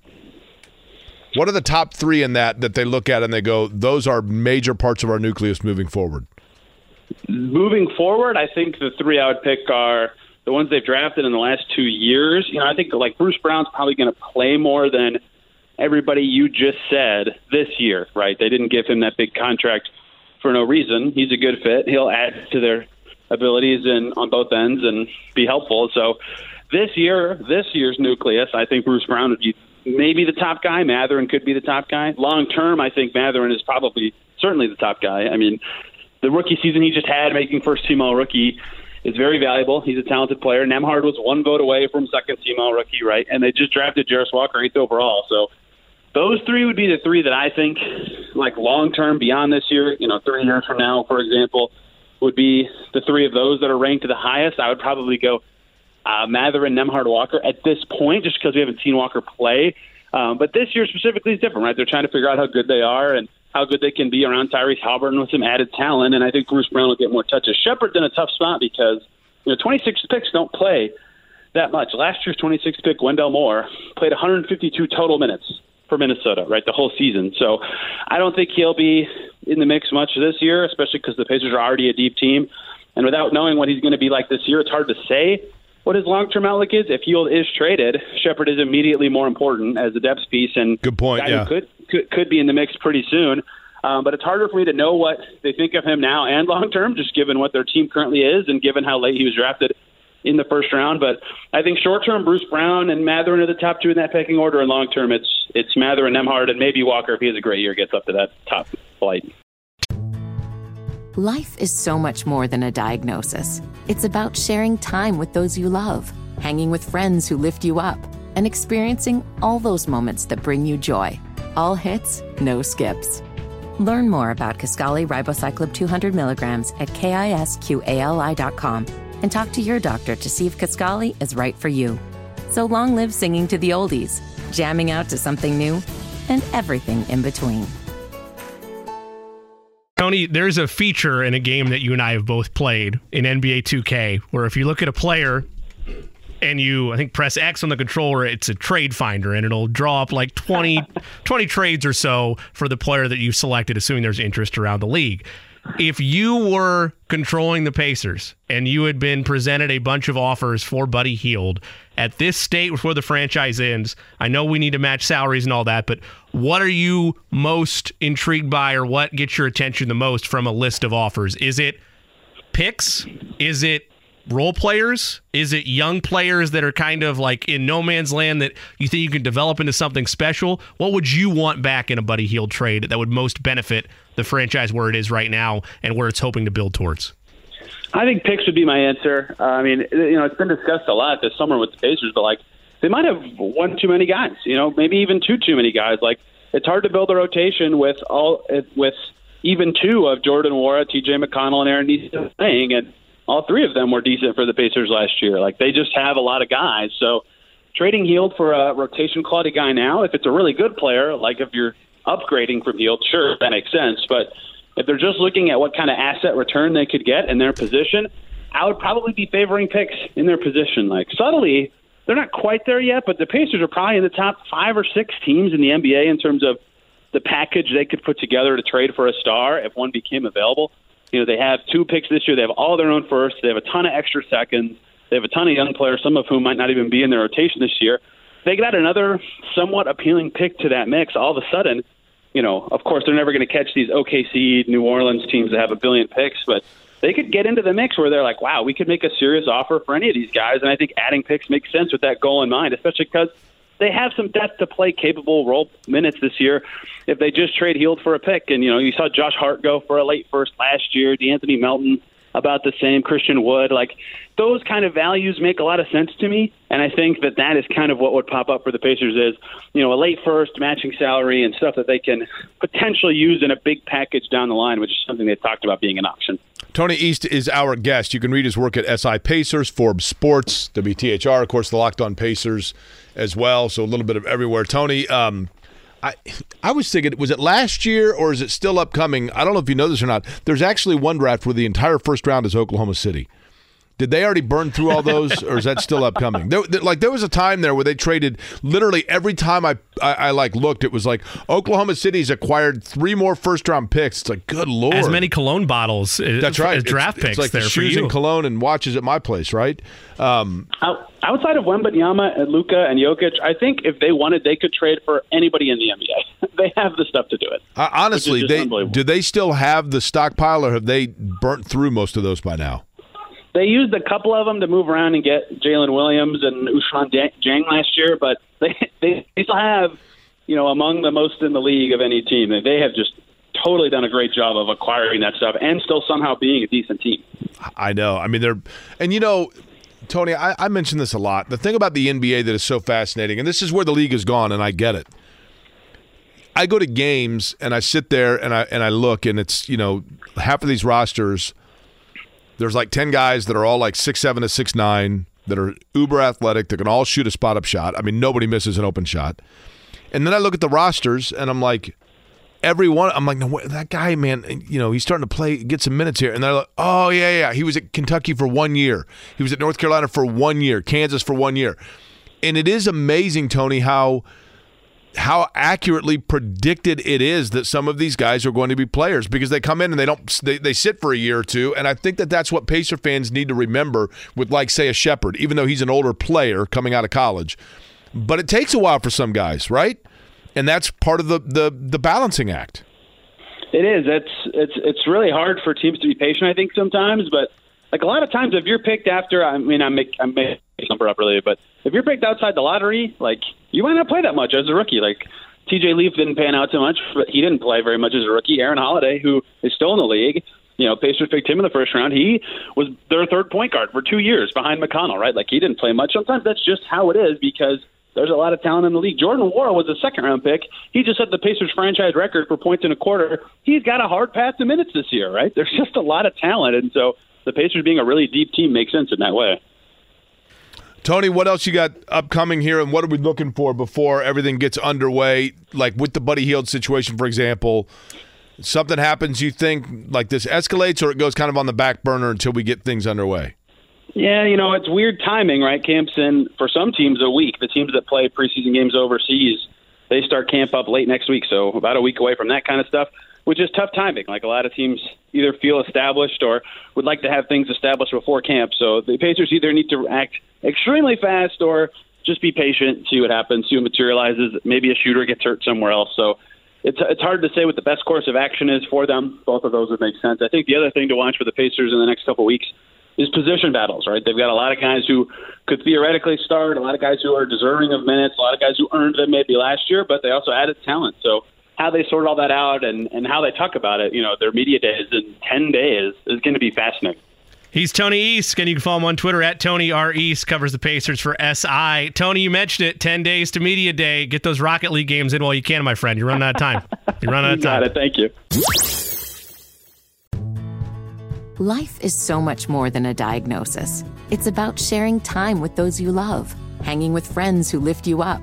What are the top three in that that they look at and they go, those are major parts of our nucleus moving forward? Moving forward, I think the three I would pick are the ones they've drafted in the last two years. You know, I think like Bruce Brown's probably going to play more than everybody you just said this year, right? They didn't give him that big contract for no reason. He's a good fit. He'll add to their abilities and on both ends and be helpful. So this year, this year's nucleus, I think Bruce Brown would be maybe the top guy. Mathurin could be the top guy. Long term, I think Mathurin is probably certainly the top guy. I mean, the rookie season he just had, making first team all rookie, is very valuable. He's a talented player. Nembhard was one vote away from second team all rookie, right? And they just drafted Jarace Walker eighth overall. So those three would be the three that I think, like long term, beyond this year, you know, three years from now, for example, would be the three of those that are ranked to the highest. I would probably go uh, Mathurin, Nembhard, Walker at this point, just because we haven't seen Walker play. Um, but this year specifically is different, right? They're trying to figure out how good they are and how good they can be around Tyrese Haliburton with some added talent. And I think Bruce Brown will get more touches. Sheppard's in a tough spot because you know 26 picks don't play that much. Last year's 26 pick, Wendell Moore, played 152 total minutes for Minnesota, right, the whole season. So I don't think he'll be in the mix much this year, especially because the Pacers are already a deep team. And without knowing what he's going to be like this year, it's hard to say what his long term outlook is. If Hield is traded, Sheppard is immediately more important as a depth piece and good point. Yeah, could, could could be in the mix pretty soon. Um, but it's harder for me to know what they think of him now and long term, just given what their team currently is and given how late he was drafted in the first round. But I think short term, Bruce Brown and Mathurin are the top two in that pecking order, and long term, it's it's Mathurin, Nembhard, and maybe Walker if he has a great year gets up to that top flight. Life is so much more than a diagnosis. It's about sharing time with those you love, hanging with friends who lift you up, and experiencing all those moments that bring you joy. All hits, no skips. Learn more about Kisqali Ribociclib 200 milligrams at kisqali.com and talk to your doctor to see if Kisqali is right for you. So long live singing to the oldies, jamming out to something new, and everything in between. Tony, there's a feature in a game that you and I have both played in NBA 2K where if you look at a player and you, I think, press X on the controller, it's a trade finder and it'll draw up like 20, [laughs] 20 trades or so for the player that you've selected, assuming there's interest around the league. If you were controlling the Pacers and you had been presented a bunch of offers for Buddy Hield at this state before the franchise ends, I know we need to match salaries and all that, but what are you most intrigued by or what gets your attention the most from a list of offers? Is it picks? Is it role players? Is it young players that are kind of like in no man's land that you think you can develop into something special? What would you want back in a Buddy Hield trade that would most benefit the franchise where it is right now and where it's hoping to build towards? I think picks would be my answer. Uh, I mean, you know, it's been discussed a lot this summer with the Pacers, but like they might have one too many guys. You know, maybe even two too many guys. Like it's hard to build a rotation with all with even two of Jordan Nwora, T.J. McConnell, and Aaron Nesmith playing, and all three of them were decent for the Pacers last year. Like they just have a lot of guys. So trading Hield for a rotation quality guy now, if it's a really good player, like if you're upgrading from Hield, sure, that makes sense. But if they're just looking at what kind of asset return they could get in their position, I would probably be favoring picks in their position. Like subtly, they're not quite there yet, but the Pacers are probably in the top five or six teams in the NBA in terms of the package they could put together to trade for a star if one became available. You know, they have two picks this year. They have all their own firsts. They have a ton of extra seconds. They have a ton of young players, some of whom might not even be in their rotation this year. They got another somewhat appealing pick to that mix. All of a sudden, you know, of course, they're never going to catch these OKC, New Orleans teams that have a billion picks, but they could get into the mix where they're like, wow, we could make a serious offer for any of these guys. And I think adding picks makes sense with that goal in mind, especially because they have some depth to play capable role minutes this year if they just trade Hield for a pick. And, you know, you saw Josh Hart go for a late first last year, De'Anthony Melton about the same, Christian Wood. Like, those kind of values make a lot of sense to me. And I think that that is kind of what would pop up for the Pacers is, you know, a late first matching salary and stuff that they can potentially use in a big package down the line, which is something they've talked about being an option. Tony East is our guest. You can read his work at SI Pacers, Forbes Sports, WTHR, of course, the Locked On Pacers as well. So a little bit of everywhere. Tony, um, I I was thinking, was it last year or is it still upcoming? I don't know if you know this or not. There's actually one draft where the entire first round is Oklahoma City. Did they already burn through all those, or is that still upcoming? There, like there was a time there where they traded literally every time I, I, I like looked, it was like Oklahoma City's acquired three more first round picks. It's like good lord, as many cologne bottles. Uh, That's right, as draft it's, picks. It's like there the shoes and cologne and watches at my place, right? Um, outside of Wembanyama and Luka and Jokic, I think if they wanted, they could trade for anybody in the NBA. [laughs] they have the stuff to do it. Uh, honestly, they do they still have the stockpile, or have they burnt through most of those by now? They used a couple of them to move around and get Jalen Williams and Ousmane Dieng last year, but [laughs] they they still have, you know, among the most in the league of any team. They have just totally done a great job of acquiring that stuff and still somehow being a decent team. I know. I mean, they're and you know. Tony, I, I mentioned this a lot. The thing about the NBA that is so fascinating, and this is where the league has gone, and I get it. I go to games and I sit there and I and I look, and it's you know half of these rosters there's like 10 guys that are all like six seven to six nine that are uber athletic that can all shoot a spot up shot. I mean, nobody misses an open shot. And then I look at the rosters and I'm like, everyone, I'm like, no, that guy, man, you know, he's starting to play, get some minutes here. And they're like, oh, yeah, yeah. He was at Kentucky for one year. He was at North Carolina for one year, Kansas for one year. And it is amazing, Tony, how – how accurately predicted it is that some of these guys are going to be players because they come in and they don't they, they sit for a year or two. And i think that that's what pacer fans need to remember with like say a Sheppard even though he's an older player coming out of college. But it takes a while for some guys right? And that's part of the the, the balancing act. It is. It's it's it's really hard for teams to be patient i think sometimes but like a lot of times if you're picked after i mean i make i make number up really but if you're picked outside the lottery like you might not play that much as a rookie. Like TJ Leaf didn't pan out too much, but he didn't play very much as a rookie. Aaron Holiday, who is still in the league, you know, Pacers picked him in the first round. He was their third point guard for two years behind McConnell, right? Like he didn't play much. Sometimes that's just how it is because there's a lot of talent in the league. Jordan Nwora was a second round pick. He just set the Pacers franchise record for points in a quarter. He's got a hard path to minutes this year, right? There's just a lot of talent, and so the Pacers being a really deep team makes sense in that way. Tony, what else you got upcoming here, and what are we looking for before everything gets underway? Like with the Buddy Hield situation, for example, something happens, you think like this escalates, or it goes kind of on the back burner until we get things underway? Yeah, you know, it's weird timing, right? Camps in for some teams a week. The teams that play preseason games overseas, they start camp up late next week, so about a week away from that kind of stuff which is tough timing. Like a lot of teams either feel established or would like to have things established before camp. So the Pacers either need to act extremely fast or just be patient, see what happens, see what materializes. Maybe a shooter gets hurt somewhere else. So it's it's hard to say what the best course of action is for them. Both of those would make sense. I think the other thing to watch for the Pacers in the next couple of weeks is position battles. Right, they've got a lot of guys who could theoretically start, a lot of guys who are deserving of minutes, a lot of guys who earned them maybe last year, but they also added talent. So how they sort all that out and, and how they talk about it, you know, their media days in 10 days is going to be fascinating. He's Tony East, and you can follow him on Twitter at Tony R. East, covers the Pacers for SI. Tony, you mentioned it, 10 days to media day. Get those Rocket League games in while you can, my friend. You're running out of time. You're running out of [laughs] time. Got it. Thank you. Life is so much more than a diagnosis. It's about sharing time with those you love, hanging with friends who lift you up,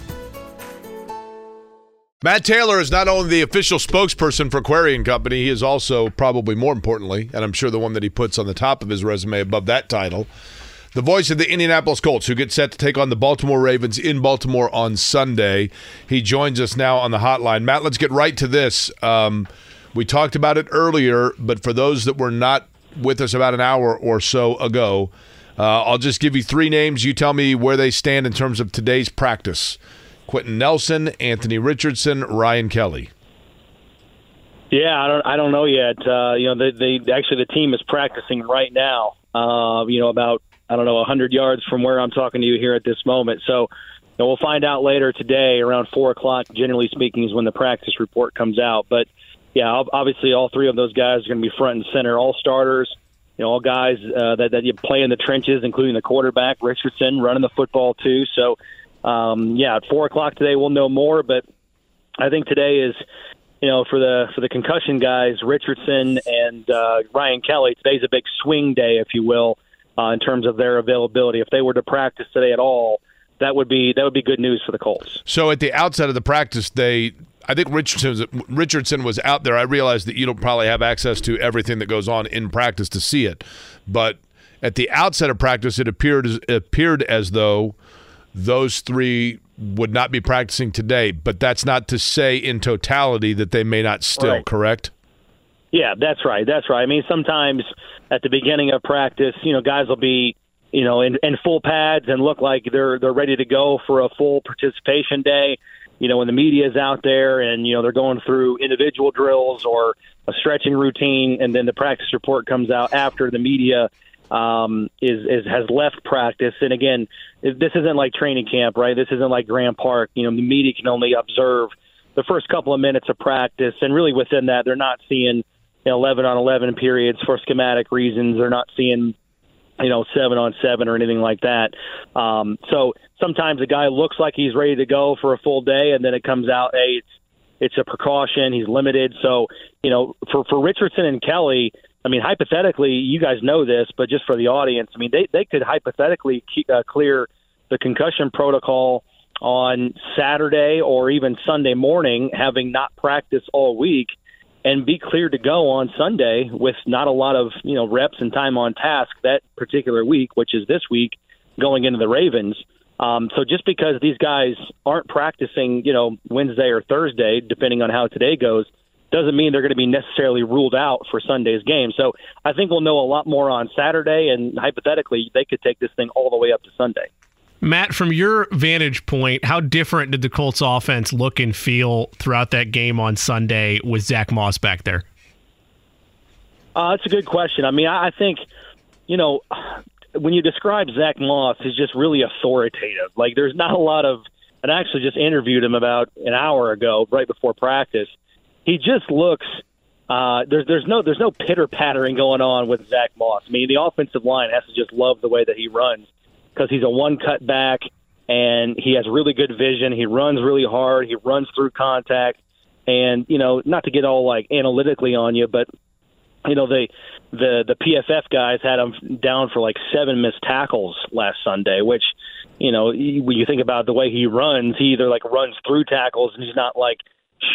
Matt Taylor is not only the official spokesperson for Query Company, he is also, probably more importantly, and I'm sure the one that he puts on the top of his resume above that title, the voice of the Indianapolis Colts, who get set to take on the Baltimore Ravens in Baltimore on Sunday. He joins us now on the hotline. Matt, let's get right to this. Um, we talked about it earlier, but for those that were not with us about an hour or so ago, uh, I'll just give you three names. You tell me where they stand in terms of today's practice. Quenton Nelson, Anthony Richardson, Ryan Kelly. Yeah, I don't, I don't know yet. Uh, you know, they, they actually the team is practicing right now. Uh, you know, about I don't know 100 yards from where I'm talking to you here at this moment. So, you know, we'll find out later today around four o'clock. Generally speaking, is when the practice report comes out. But yeah, obviously, all three of those guys are going to be front and center, all starters. You know, all guys uh, that that you play in the trenches, including the quarterback Richardson running the football too. So um, yeah, at four o'clock today we'll know more. But I think today is, you know, for the for the concussion guys, Richardson and uh, Ryan Kelly. Today's a big swing day, if you will, uh, in terms of their availability. If they were to practice today at all, that would be that would be good news for the Colts. So at the outset of the practice, they I think Richardson Richardson was out there. I realize that you don't probably have access to everything that goes on in practice to see it, but at the outset of practice, it appeared appeared as though those three would not be practicing today, but that's not to say in totality that they may not still, right. correct? Yeah, that's right. That's right. I mean, sometimes at the beginning of practice, you know, guys will be, you know, in, in full pads and look like they're they're ready to go for a full participation day. You know, when the media is out there and you know they're going through individual drills or a stretching routine, and then the practice report comes out after the media um, is, is has left practice. And again, this isn't like training camp, right? This isn't like Grand Park. You know, the media can only observe the first couple of minutes of practice, and really within that, they're not seeing you know, 11 on 11 periods for schematic reasons. They're not seeing you know, seven on seven or anything like that. Um, so sometimes a guy looks like he's ready to go for a full day, and then it comes out, hey, it's it's a precaution. He's limited. So you know, for for Richardson and Kelly, I mean, hypothetically, you guys know this, but just for the audience, I mean, they they could hypothetically keep, uh, clear the concussion protocol on Saturday or even Sunday morning, having not practiced all week, and be cleared to go on Sunday with not a lot of you know reps and time on task that particular week, which is this week, going into the Ravens. Um, so just because these guys aren't practicing, you know, Wednesday or Thursday, depending on how today goes, doesn't mean they're going to be necessarily ruled out for Sunday's game. So I think we'll know a lot more on Saturday, and hypothetically, they could take this thing all the way up to Sunday. Matt, from your vantage point, how different did the Colts offense look and feel throughout that game on Sunday with Zach Moss back there? Uh, that's a good question. I mean, I think, you know, when you describe Zach Moss, he's just really authoritative. Like, there's not a lot of, and I actually just interviewed him about an hour ago, right before practice he just looks. Uh, there's there's no there's no pitter pattering going on with Zach Moss. I mean, the offensive line has to just love the way that he runs because he's a one cut back and he has really good vision. He runs really hard. He runs through contact, and you know, not to get all like analytically on you, but you know, the the the PFF guys had him down for like seven missed tackles last Sunday, which you know, when you think about the way he runs, he either like runs through tackles and he's not like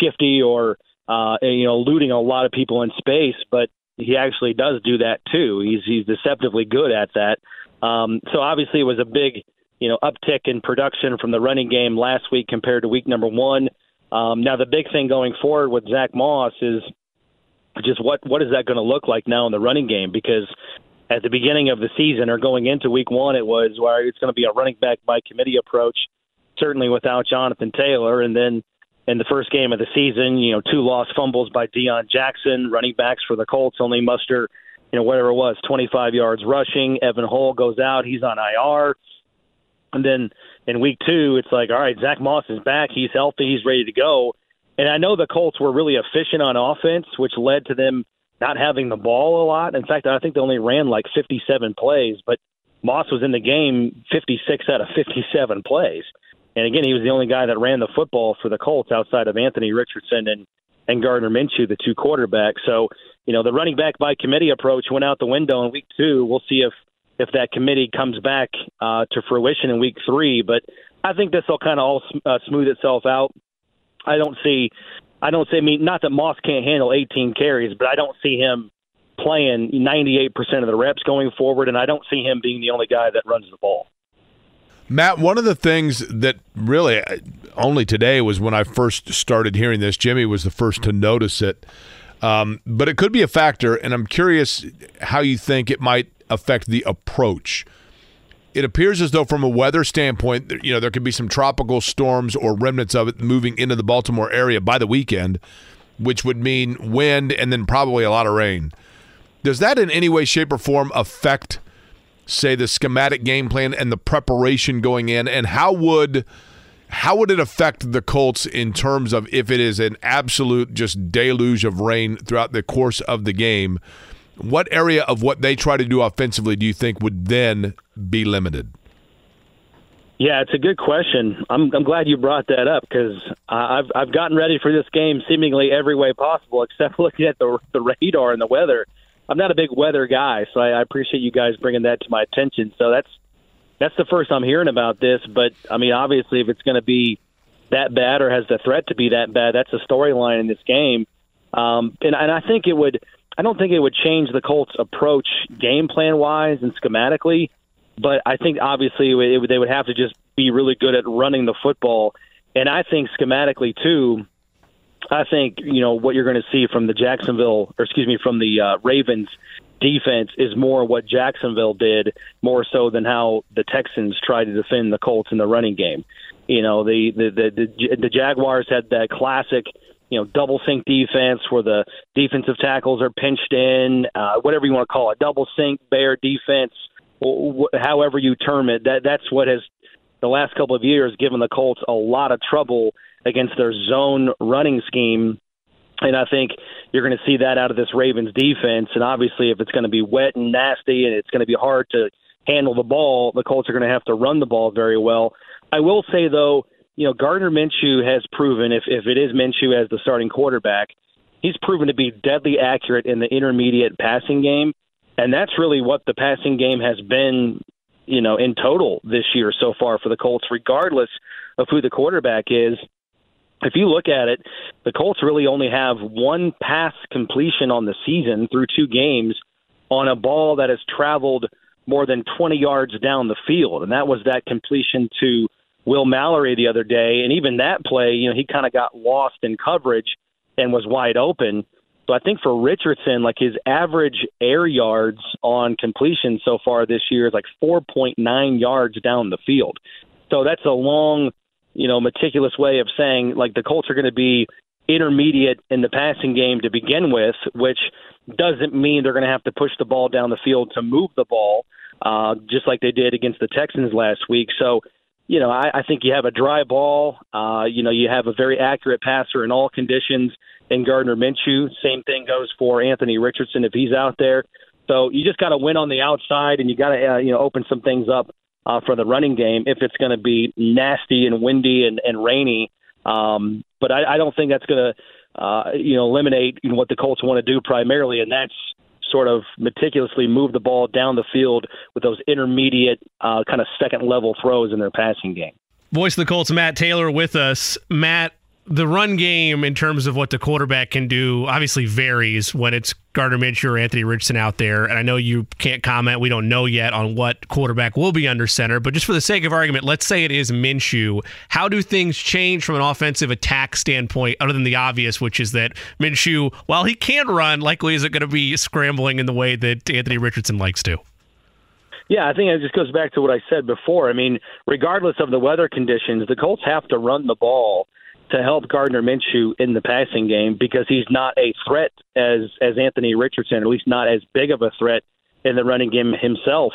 shifty or uh, you know, looting a lot of people in space, but he actually does do that too. He's he's deceptively good at that. Um, so obviously, it was a big you know uptick in production from the running game last week compared to week number one. Um, now the big thing going forward with Zach Moss is just what what is that going to look like now in the running game because at the beginning of the season or going into week one it was where it's going to be a running back by committee approach certainly without Jonathan Taylor and then in the first game of the season. You know, two lost fumbles by Deon Jackson. Running backs for the Colts only muster, you know, whatever it was, 25 yards rushing. Evan Hull goes out. He's on IR. And then in week two, it's like, all right, Zach Moss is back. He's healthy. He's ready to go. And I know the Colts were really efficient on offense, which led to them not having the ball a lot. In fact, I think they only ran like 57 plays, but Moss was in the game 56 out of 57 plays. And again, he was the only guy that ran the football for the Colts outside of Anthony Richardson and and Gardner Minshew, the two quarterbacks. So, you know, the running back by committee approach went out the window in week two. We'll see if if that committee comes back uh, to fruition in week three. But I think this will kind of all uh, smooth itself out. I don't see, I don't see. I mean, not that Moss can't handle 18 carries, but I don't see him playing 98% of the reps going forward, and I don't see him being the only guy that runs the ball. Matt, one of the things that really only today was when I first started hearing this. Jimmy was the first to notice it. Um, but it could be a factor, and I'm curious how you think it might affect the approach. It appears as though, from a weather standpoint, you know there could be some tropical storms or remnants of it moving into the Baltimore area by the weekend, which would mean wind and then probably a lot of rain. Does that in any way, shape, or form affect, say, the schematic game plan and the preparation going in? And how would how would it affect the Colts in terms of if it is an absolute just deluge of rain throughout the course of the game? What area of what they try to do offensively do you think would then be limited? Yeah, it's a good question. I'm I'm glad you brought that up because I've I've gotten ready for this game seemingly every way possible, [laughs] except looking at the the radar and the weather. I'm not a big weather guy, so I, I appreciate you guys bringing that to my attention. So that's that's the first I'm hearing about this. But I mean, obviously, if it's going to be that bad or has the threat to be that bad, that's a storyline in this game. Um, and, and I think it would. I don't think it would change the Colts' approach game plan wise and schematically, but I think obviously it would, they would have to just be really good at running the football. And I think schematically too, I think you know what you're going to see from the Jacksonville, or excuse me, from the uh, Ravens defense is more what Jacksonville did, more so than how the Texans tried to defend the Colts in the running game. You know, the the the, the, the Jaguars had that classic you know, double sync defense where the defensive tackles are pinched in, uh, whatever you want to call it, double sync bear defense, however you term it. That that's what has the last couple of years given the Colts a lot of trouble against their zone running scheme. And I think you're going to see that out of this Ravens defense. And obviously, if it's going to be wet and nasty and it's going to be hard to handle the ball, the Colts are going to have to run the ball very well. I will say, though, you know, Gardner Minshew has proven, if, if it is Minshew as the starting quarterback, he's proven to be deadly accurate in the intermediate passing game. And that's really what the passing game has been, you know, in total this year so far for the Colts, regardless of who the quarterback is if you look at it, the Colts really only have one pass completion on the season through two games on a ball that has traveled more than 20 yards down the field. And that was that completion to Will Mallory the other day. And even that play, you know, he kind of got lost in coverage and was wide open. So I think for Richardson, like his average air yards on completion so far this year is like 4.9 yards down the field. So that's a long you know, meticulous way of saying like the Colts are going to be intermediate in the passing game to begin with, which doesn't mean they're going to have to push the ball down the field to move the ball, uh, just like they did against the Texans last week. So, you know, I, I think you have a dry ball. Uh, you know, you have a very accurate passer in all conditions in Gardner Minshew. Same thing goes for Anthony Richardson if he's out there. So you just got to win on the outside, and you got to uh, you know open some things up uh, for the running game if it's going to be nasty and windy and, and rainy. Um, but I, I don't think that's going to, uh, you know, eliminate you know, what the Colts want to do primarily, and that's sort of meticulously move the ball down the field with those intermediate uh, kind of second level throws in their passing game. Voice of the Colts, Matt Taylor, with us. Matt, the run game in terms of what the quarterback can do obviously varies when it's Gardner Minshew or Anthony Richardson out there. And I know you can't comment. We don't know yet on what quarterback will be under center. But just for the sake of argument, let's say it is Minshew. How do things change from an offensive attack standpoint, other than the obvious, which is that Minshew, while he can run, likely isn't going to be scrambling in the way that Anthony Richardson likes to? Yeah, I think it just goes back to what I said before. I mean, regardless of the weather conditions, the Colts have to run the ball to help Gardner Minshew in the passing game because he's not a threat as as Anthony Richardson, at least not as big of a threat in the running game himself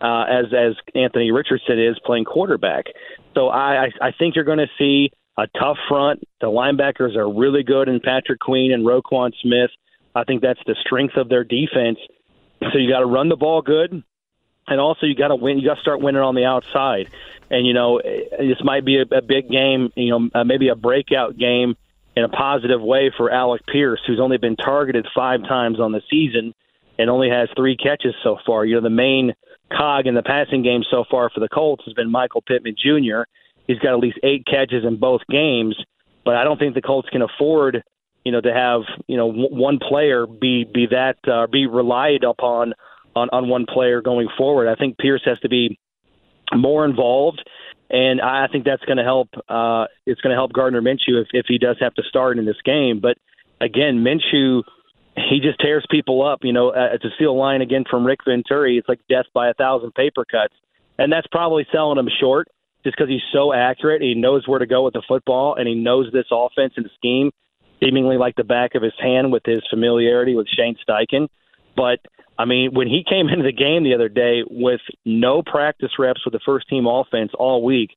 uh, as as Anthony Richardson is playing quarterback. So I I, I think you're going to see a tough front. The linebackers are really good in Patrick Queen and Roquan Smith. I think that's the strength of their defense. So you got to run the ball good, and also you got to win. You got to start winning on the outside. And you know, this might be a, a big game. You know, uh, maybe a breakout game in a positive way for Alec Pierce, who's only been targeted five times on the season and only has three catches so far. You know, the main cog in the passing game so far for the Colts has been Michael Pittman Jr. He's got at least eight catches in both games, but I don't think the Colts can afford, you know, to have you know w- one player be be that uh, be relied upon on on one player going forward. I think Pierce has to be more involved, and I think that's going to help. Uh, it's going to help Gardner Minshew if if he does have to start in this game. But again, Minshew he just tears people up. You know, uh, to steal a line again from Rick Venturi, it's like death by a thousand paper cuts, and that's probably selling him short just because he's so accurate. He knows where to go with the football, and he knows this offense and scheme seemingly like the back of his hand with his familiarity with Shane Steichen. But I mean, when he came [laughs] into the game the other day with no practice reps with the first team offense all week,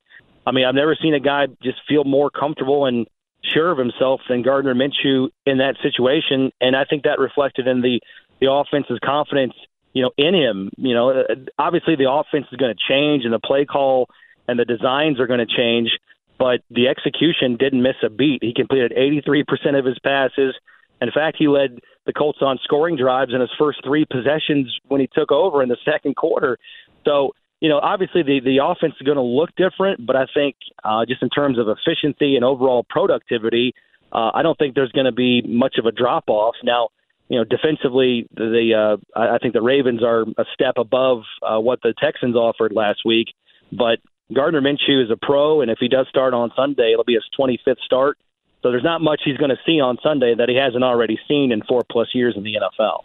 I mean, I've never seen a guy just feel more comfortable and sure of himself than Gardner Minshew in that situation, and I think that reflected in the the offense's confidence, you know, in him. You know, obviously the offense is going to change, and the play call and the designs are going to change, but the execution didn't miss a beat. He completed 83% of his passes. In fact, he led the Colts on scoring drives in his first three possessions when he took over in the second quarter. So you know, obviously the the offense is going to look different, but I think uh, just in terms of efficiency and overall productivity, uh, I don't think there's going to be much of a drop off. Now, you know, defensively, the, uh, I think the Ravens are a step above uh, what the Texans offered last week, but Gardner Minshew is a pro, and if he does start on Sunday, it'll be his 25th start. So there's not much he's going to see on Sunday that he hasn't already seen in four plus years in the NFL.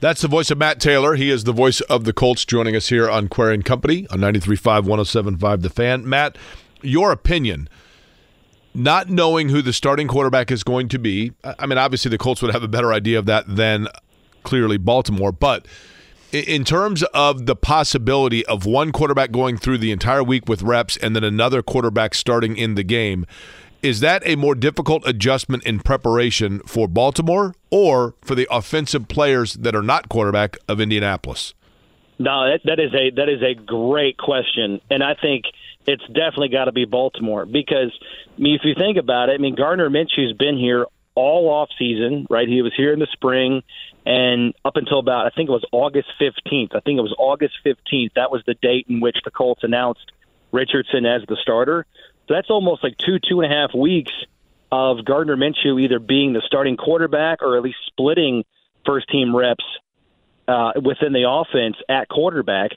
That's the voice of Matt Taylor. He is the voice of the Colts joining us here on Query and Company on 93.5, 107.5 The Fan. Matt, your opinion, not knowing who the starting quarterback is going to be, I mean, obviously the Colts would have a better idea of that than clearly Baltimore, but in terms of the possibility of one quarterback going through the entire week with reps and then another quarterback starting in the game, is that a more difficult adjustment in preparation for Baltimore or for the offensive players that are not quarterback of Indianapolis? No, that, that is a that is a great question, and I think it's definitely got to be Baltimore because I mean, if you think about it, I mean Gardner Minshew's been here all off season, right? He was here in the spring, and up until about I think it was August fifteenth. I think it was August fifteenth. That was the date in which the Colts announced Richardson as the starter. So that's almost like two, two and a half weeks of Gardner Minshew either being the starting quarterback or at least splitting first team reps uh, within the offense at quarterback.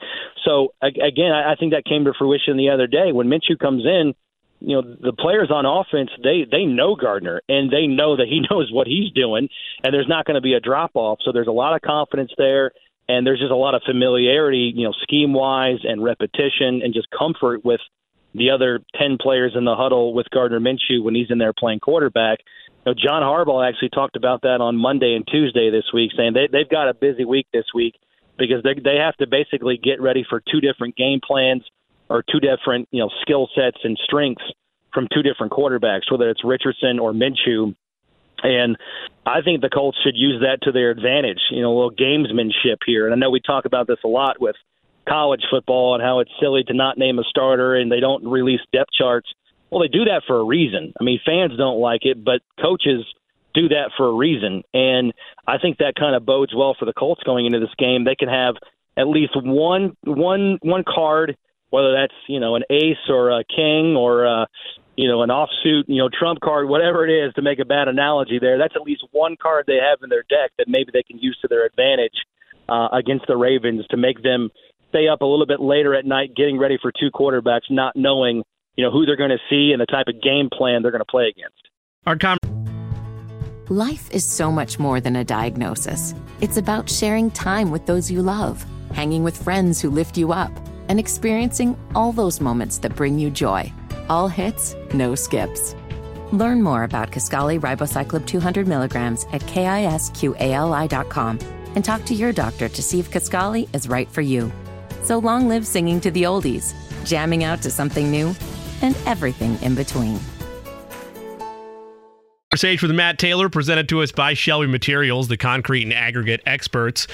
So again, I think that came to fruition the other day when Minshew comes in. You know the players on offense they they know Gardner and they know that he [laughs] knows what he's doing and there's not going to be a drop off so there's a lot of confidence there and there's just a lot of familiarity you know scheme wise and repetition and just comfort with the other 10 players in the huddle with Gardner Minshew when he's in there playing quarterback. You know, John Harbaugh actually talked about that on Monday and Tuesday this week, saying they, they've got a busy week this week because they, they have to basically get ready for two different game plans or two different you know skill sets and strengths from two different quarterbacks, whether it's Richardson or Minshew. And I think the Colts should use that to their advantage, you know, a little gamesmanship here. And I know we talk about this a lot with college football and how it's silly to not name a starter and they don't release depth charts. Well, they do that for a reason. I mean, fans don't like it, but coaches do that for a reason. And I think that kind of bodes well for the Colts going into this game. They can have at least one one one card, whether that's you know an ace or a king or a, you know an offsuit, you know trump card, whatever it is. To make a bad analogy, there, that's at least one card they have in their deck that maybe they can use to their advantage uh, against the Ravens to make them stay up a little bit later at night getting ready for two quarterbacks, not knowing you know who they're going to see and the type of game plan they're going to play against. Our com- Life is so much more than a diagnosis. It's about sharing time with those you love, hanging with friends who lift you up, and experiencing all those moments that bring you joy. All hits, no skips. Learn more about Kisqali Ribociclib 200 milligrams at kisqali.com and talk to your doctor to see if Kisqali is right for you. So long live singing to the oldies, jamming out to something new, and everything in between. Sage stage with Matt Taylor, presented to us by Shelby Materials, the concrete and aggregate experts.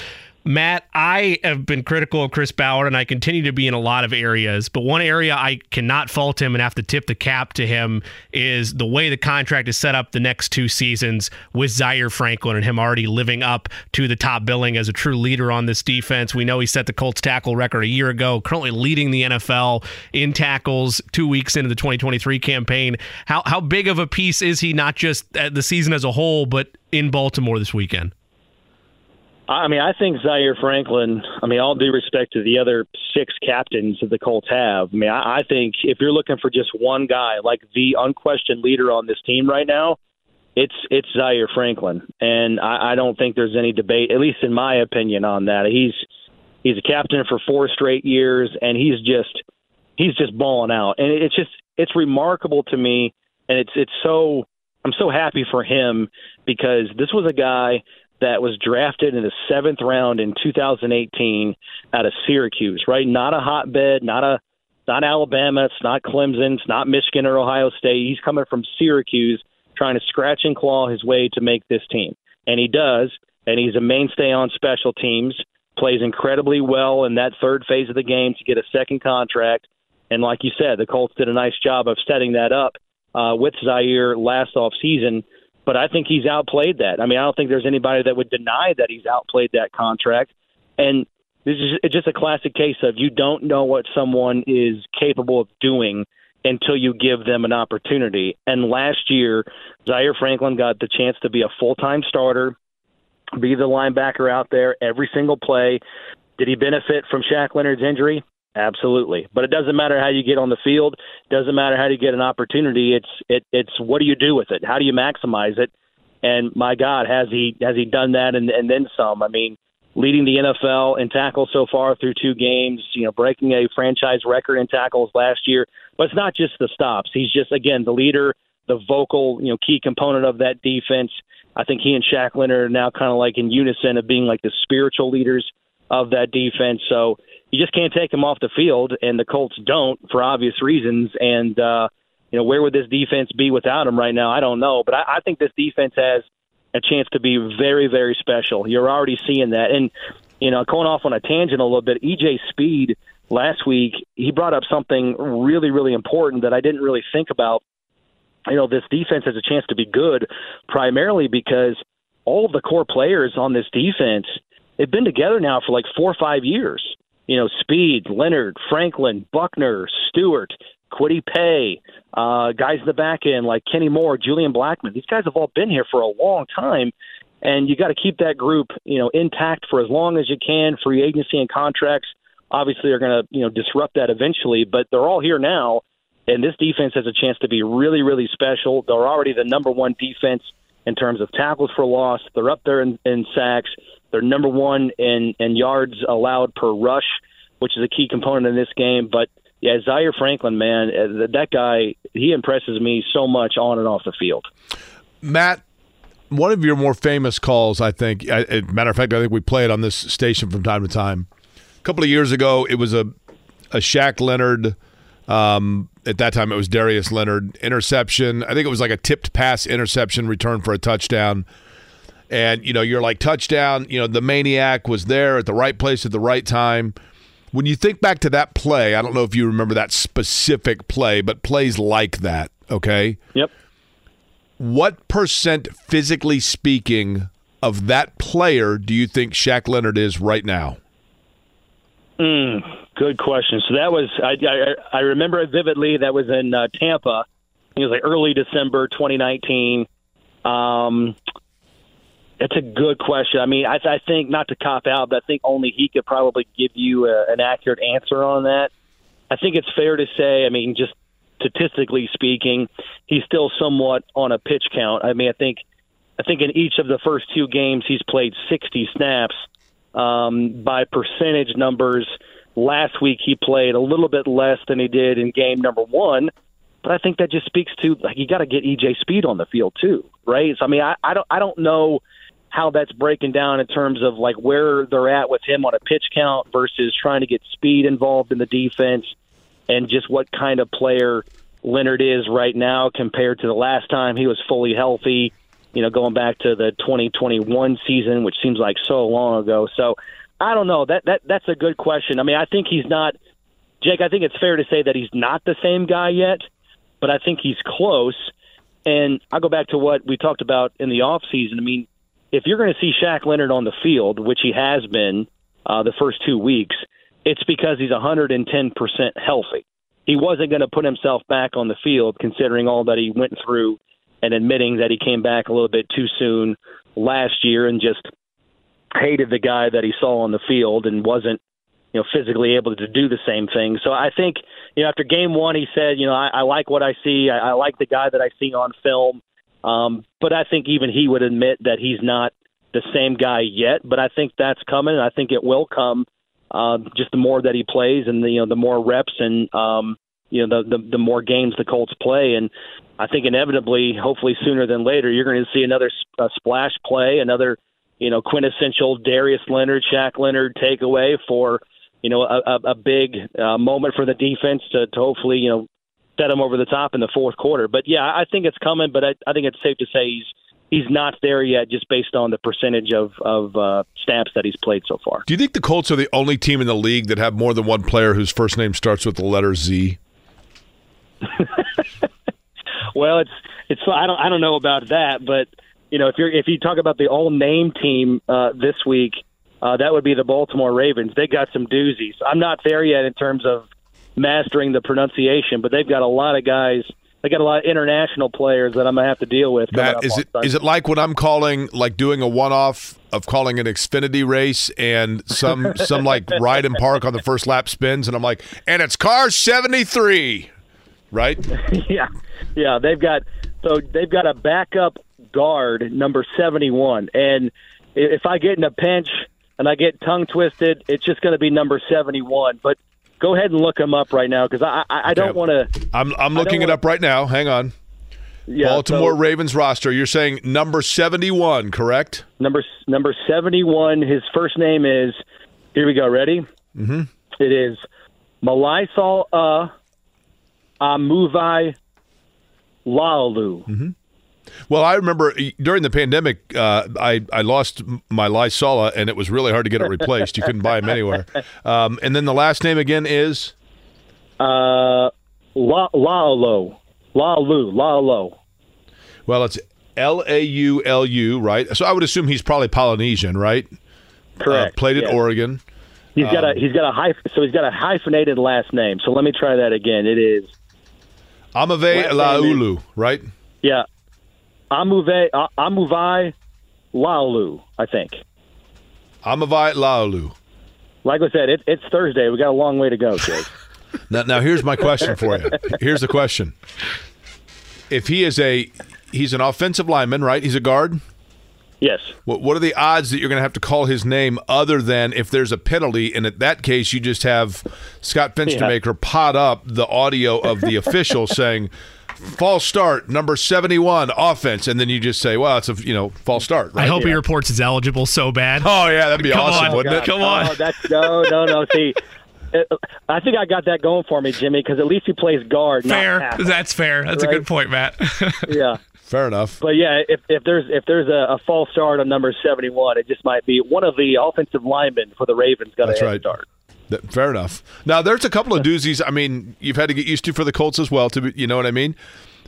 Matt, I have been critical of Chris Ballard, and I continue to be in a lot of areas. But one area I cannot fault him and have to tip the cap to him is the way the contract is set up the next two seasons with Zaire Franklin and him already living up to the top billing as a true leader on this defense. We know he set the Colts tackle record a year ago, currently leading the NFL in tackles two weeks into the 2023 campaign. How, how big of a piece is he, not just the season as a whole, but in Baltimore this weekend? I mean, I think Zaire Franklin. I mean, all due respect to the other six captains that the Colts have. I mean, I, I think if you're looking for just one guy, like the unquestioned leader on this team right now, it's it's Zaire Franklin, and I, I don't think there's any debate, at least in my opinion, on that. He's he's a captain for four straight years, and he's just he's just balling out, and it's just it's remarkable to me, and it's it's so I'm so happy for him because this was a guy that was drafted in the seventh round in 2018 out of Syracuse, right? Not a hotbed, not a not Alabama, it's not Clemson, it's not Michigan or Ohio State. He's coming from Syracuse, trying to scratch and claw his way to make this team, and he does. And he's a mainstay on special teams. Plays incredibly well in that third phase of the game to get a second contract. And like you said, the Colts did a nice job of setting that up uh, with Zaire last off season but I think he's outplayed that. I mean, I don't think there's anybody that would deny that he's outplayed that contract. And this is it's just a classic case of you don't know what someone is capable of doing until you give them an opportunity. And last year, Zaire Franklin got the chance to be a full time starter, be the linebacker out there every single play. Did he benefit from Shaq Leonard's injury? Absolutely. But it doesn't matter how you get on the field. Doesn't matter how you get an opportunity. It's it it's what do you do with it? How do you maximize it? And my God, has he has he done that and, and then some? I mean, leading the NFL in tackles so far through two games, you know, breaking a franchise record in tackles last year. But it's not just the stops. He's just again the leader, the vocal, you know, key component of that defense. I think he and Shaq Leonard are now kind of like in unison of being like the spiritual leaders of that defense. So you just can't take him off the field, and the Colts don't for obvious reasons. And uh, you know, where would this defense be without him right now? I don't know, but I, I think this defense has a chance to be very, very special. You're already seeing that, and you know, going off on a tangent a little bit, EJ Speed last week he brought up something really, really important that I didn't really think about. You know, this defense has a chance to be good, primarily because all of the core players on this defense they've been together now for like four or five years you know, Speed, Leonard, Franklin, Buckner, Stewart, Kwity Paye, uh, guys in the back end like Kenny Moore, Julian Blackmon. These guys have all been here for a long time, and you got to keep that group, you know, intact for as long as you can. Free agency and contracts obviously are going to, you know, disrupt that eventually, but they're all here now, and this defense has a chance to be really, really special. They're already the number one defense in terms of tackles for loss. They're up there in, in sacks. They're number one in, in yards allowed per rush, which is a key component in this game. But yeah, Zaire Franklin, man, uh, that guy, he impresses me so much on and off the field. Matt, one of your more famous calls, I think, matter of fact, I think we play it on this station from time to time. A couple of years ago, it was a a Shaq Leonard. Um, at that time, it was Darius Leonard interception. I think it was like a tipped pass interception return for a touchdown. And you know you're like touchdown you know the maniac was there at the right place at the right time. When you think back to that play i don't know if you remember that specific play but plays like that okay? Yep. What percent physically speaking of that player do you think Shaq Leonard is right now mm, good question so that was i i, I remember it vividly that was in uh, tampa it was like early december 2019 um it's a good question. I mean, I, I think not to cop out, but I think only he could probably give you a, an accurate answer on that. I think it's fair to say. I mean, just statistically speaking, he's still somewhat on a pitch count. I mean, I think, I think in each of the first two games he's played 60 snaps. Um, by percentage numbers, last week he played a little bit less than he did in game number one. But I think that just speaks to like you got to get EJ Speed on the field too, right? So I mean, I, I don't I don't know how that's breaking down in terms of like where they're at with him on a pitch count versus trying to get speed involved in the defense and just what kind of player Leonard is right now compared to the last time he was fully healthy. You know, going back to the 2021 season, which seems like so long ago. So I don't know. That that that's a good question. I mean, I think he's not. Jake, I think it's fair to say that he's not the same guy yet, but I think he's close. And I'll go back to what we talked about in the off season. I mean, if you're going to see Shaq Leonard on the field, which he has been uh, the first two weeks, it's because he's 110% healthy. He wasn't going to put himself back on the field, considering all that he went through and admitting that he came back a little bit too soon last year and just hated the guy that he saw on the field and wasn't you know physically able to do the same thing. So I think you know after game one he said you know I, I like what I see. I, I like the guy that I see on film. Um, but I think even he would admit that he's not the same guy yet. But I think that's coming. and I think it will come. Uh, just the more that he plays, and the you know the more reps, and um, you know the, the the more games the Colts play, and I think inevitably, hopefully sooner than later, you're going to see another uh, splash play, another you know quintessential Darius Leonard, Shaq Leonard takeaway for you know a, a, big uh, moment for the defense to, to hopefully you know set him over the top in the fourth quarter. But yeah, I think it's coming. But I, I think it's safe to say he's he's not there yet, just based on the percentage of of uh, snaps that he's played so far. Do you think the Colts are the only team in the league that have more than one player whose first name starts with the letter Z? [laughs] well, it's it's I don't I don't know about that, but you know if you're if you talk about the all name team uh, this week, uh, that would be the Baltimore Ravens. They got some doozies. I'm not there yet in terms of mastering the pronunciation, but they've got a lot of guys. They got a lot of international players that I'm gonna have to deal with. Matt, is it is it like what I'm calling like doing a one off of calling an Xfinity race and some some like ride and park on the first lap spins and I'm like, and it's car 73, right? [laughs] yeah, yeah. They've got so they've got a backup guard number 71, and if I get in a pinch and I get tongue twisted, it's just going to be number 71. But go ahead and look him up right now because I, I, I don't want to. I'm I'm looking it wanna, up right now. Hang on. Yeah, Baltimore so, Ravens roster. You're saying number 71, correct? Number number 71. His first name is. Here we go. Ready? Mm-hmm. It is Malaisal uh, Amuvai Laulu. Mm-hmm. Well, I remember during the pandemic, uh, I I lost my Lysala, and it was really hard to get it replaced. you couldn't buy them anywhere. Um, and then the last name again is uh, La Laulu Laulu Laulu. Well, it's L A U L U, right? So I would assume he's probably Polynesian, right? Correct. Uh, played at yes. Oregon. He's got a Um, he's got a hyph- so he's got a hyphenated last name. So let me try that again. It is Amave Last Laulu, right? yeah, Amuve uh, Amuvai Laulu. I think. Amavai Laulu. Like I said, it, it's Thursday. We got a long way to go, Jake. [laughs] Now, now here's my question for you. Here's the question: If he is a he's an offensive lineman, right? He's a guard. Yes. What, what are the odds that you're going to have to call his name other than if there's a penalty? And in that case, you just have Scott Finstermaker pot up the audio of the official [laughs] saying, false start, number 71, offense. And then you just say, well, it's a, you know, false start. I Right? hope he reports is eligible so bad. Oh, yeah, that'd be Come awesome, on. wouldn't it? Come on. Oh, that's no, no, no. See, uh, I think I got that going for me, Jimmy, because at least he plays guard. not fair. That's fair. That's a good point, Matt. [laughs] yeah. Fair enough. But yeah, if, if there's if there's a, a false start on number seventy one, it just might be one of the offensive linemen for the Ravens got a right. start. Th- Fair enough. Now, there's a couple of doozies. I mean, you've had to get used to for the Colts as well. To be, you know what I mean?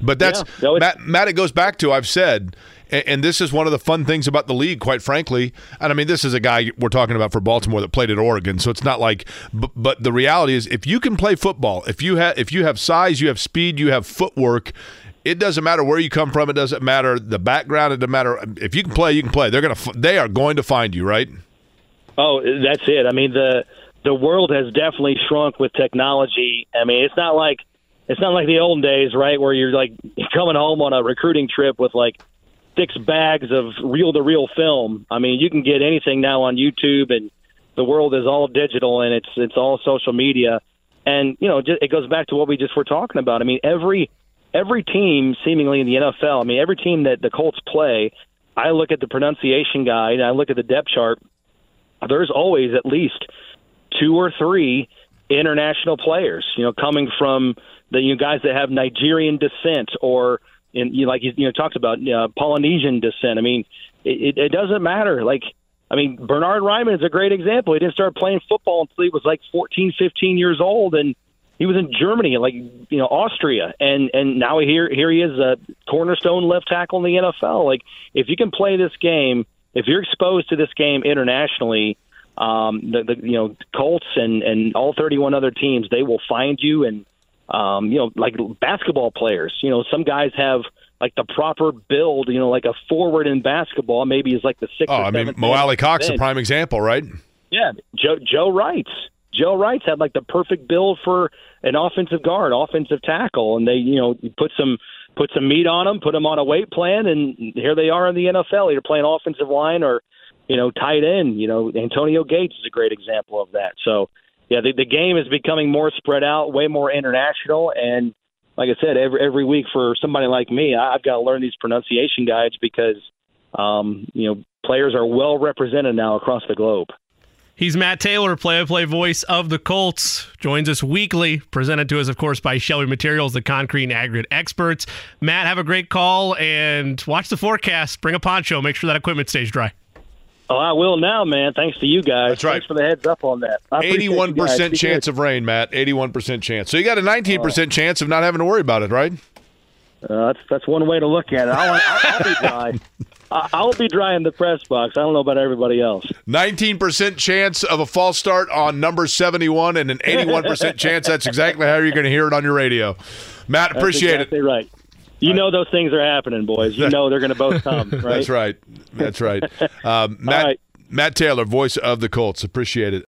But that's Yeah. No, Matt. Matt, it goes back to I've said, and, and this is one of the fun things about the league, quite frankly. And I mean, this is a guy we're talking about for Baltimore that played at Oregon, so it's not like. But, but the reality is, if you can play football, if you have if you have size, you have speed, you have footwork. It doesn't matter where you come from. It doesn't matter the background. It doesn't matter if you can play. You can play. They're gonna. They are going to find you, right? Oh, that's it. I mean the the world has definitely shrunk with technology. I mean, it's not like it's not like the old days, right, where you're like [laughs] coming home on a recruiting trip with like six bags of reel to reel film. I mean, you can get anything now on YouTube, and the world is all digital and it's it's all social media. And you know, it goes back to what we just were talking about. I mean, every every team seemingly in the NFL. I mean, every team that the Colts play. I look at the pronunciation guide. and I look at the depth chart. There's always at least two or three international players, you know, coming from the you know, guys that have Nigerian descent or in you know, like you you know talked about uh, Polynesian descent. I mean, it, it, doesn't matter. Like I mean, Bernard Raimann is a great example. He didn't start playing football until he was like 14, 15 years old, and he was in Germany, like you know Austria, and and now here here he is, a cornerstone left tackle in the NFL. Like if you can play this game, if you're exposed to this game internationally, um, the, the you know Colts and and all 31 other teams, they will find you and um, you know like basketball players. You know some guys have like the proper build, you know, like a forward in basketball, maybe is like the sixth. Oh, I mean, Mo Alie-Cox, a prime example, right? Yeah, Joe Joe Wrights. Joe Wrights had like the perfect build for an offensive guard, offensive tackle, and they, you know, put some put some meat on them, put them on a weight plan, and here they are in the NFL, either playing offensive line or, you know, tight end. You know, Antonio Gates is a great example of that. So, yeah, the, the game is becoming more spread out, way more international, and like I said, every every week for somebody like me, I've got to learn these pronunciation guides because um, you know players are well represented now across the globe. He's Matt Taylor, play-by-play voice of the Colts. Joins us weekly, presented to us, of course, by Shelby Materials, the concrete and aggregate experts. Matt, have a great call and watch the forecast. Bring a poncho. Make sure that equipment stays dry. Oh, I will now, man. Thanks to you guys. That's right. Thanks for the heads up on that. Eighty-one percent chance of rain, Matt. Eighty-one percent chance. So you got a nineteen percent chance of not having to worry about it, right? Uh, that's that's one way to look at it. I'll, I'll, I'll be dry. [laughs] I'll be dry in the press box. I don't know about everybody else. Nineteen percent chance of a false start on number seventy-one, and an eighty-one percent [laughs] chance. That's exactly how you're going to hear it on your radio. Matt, appreciate that's exactly it. Right. You know those things are happening, boys. You [laughs] know they're going to both come. Right. That's right. That's right. Um, Matt right. Matt Taylor, voice of the Colts. Appreciate it.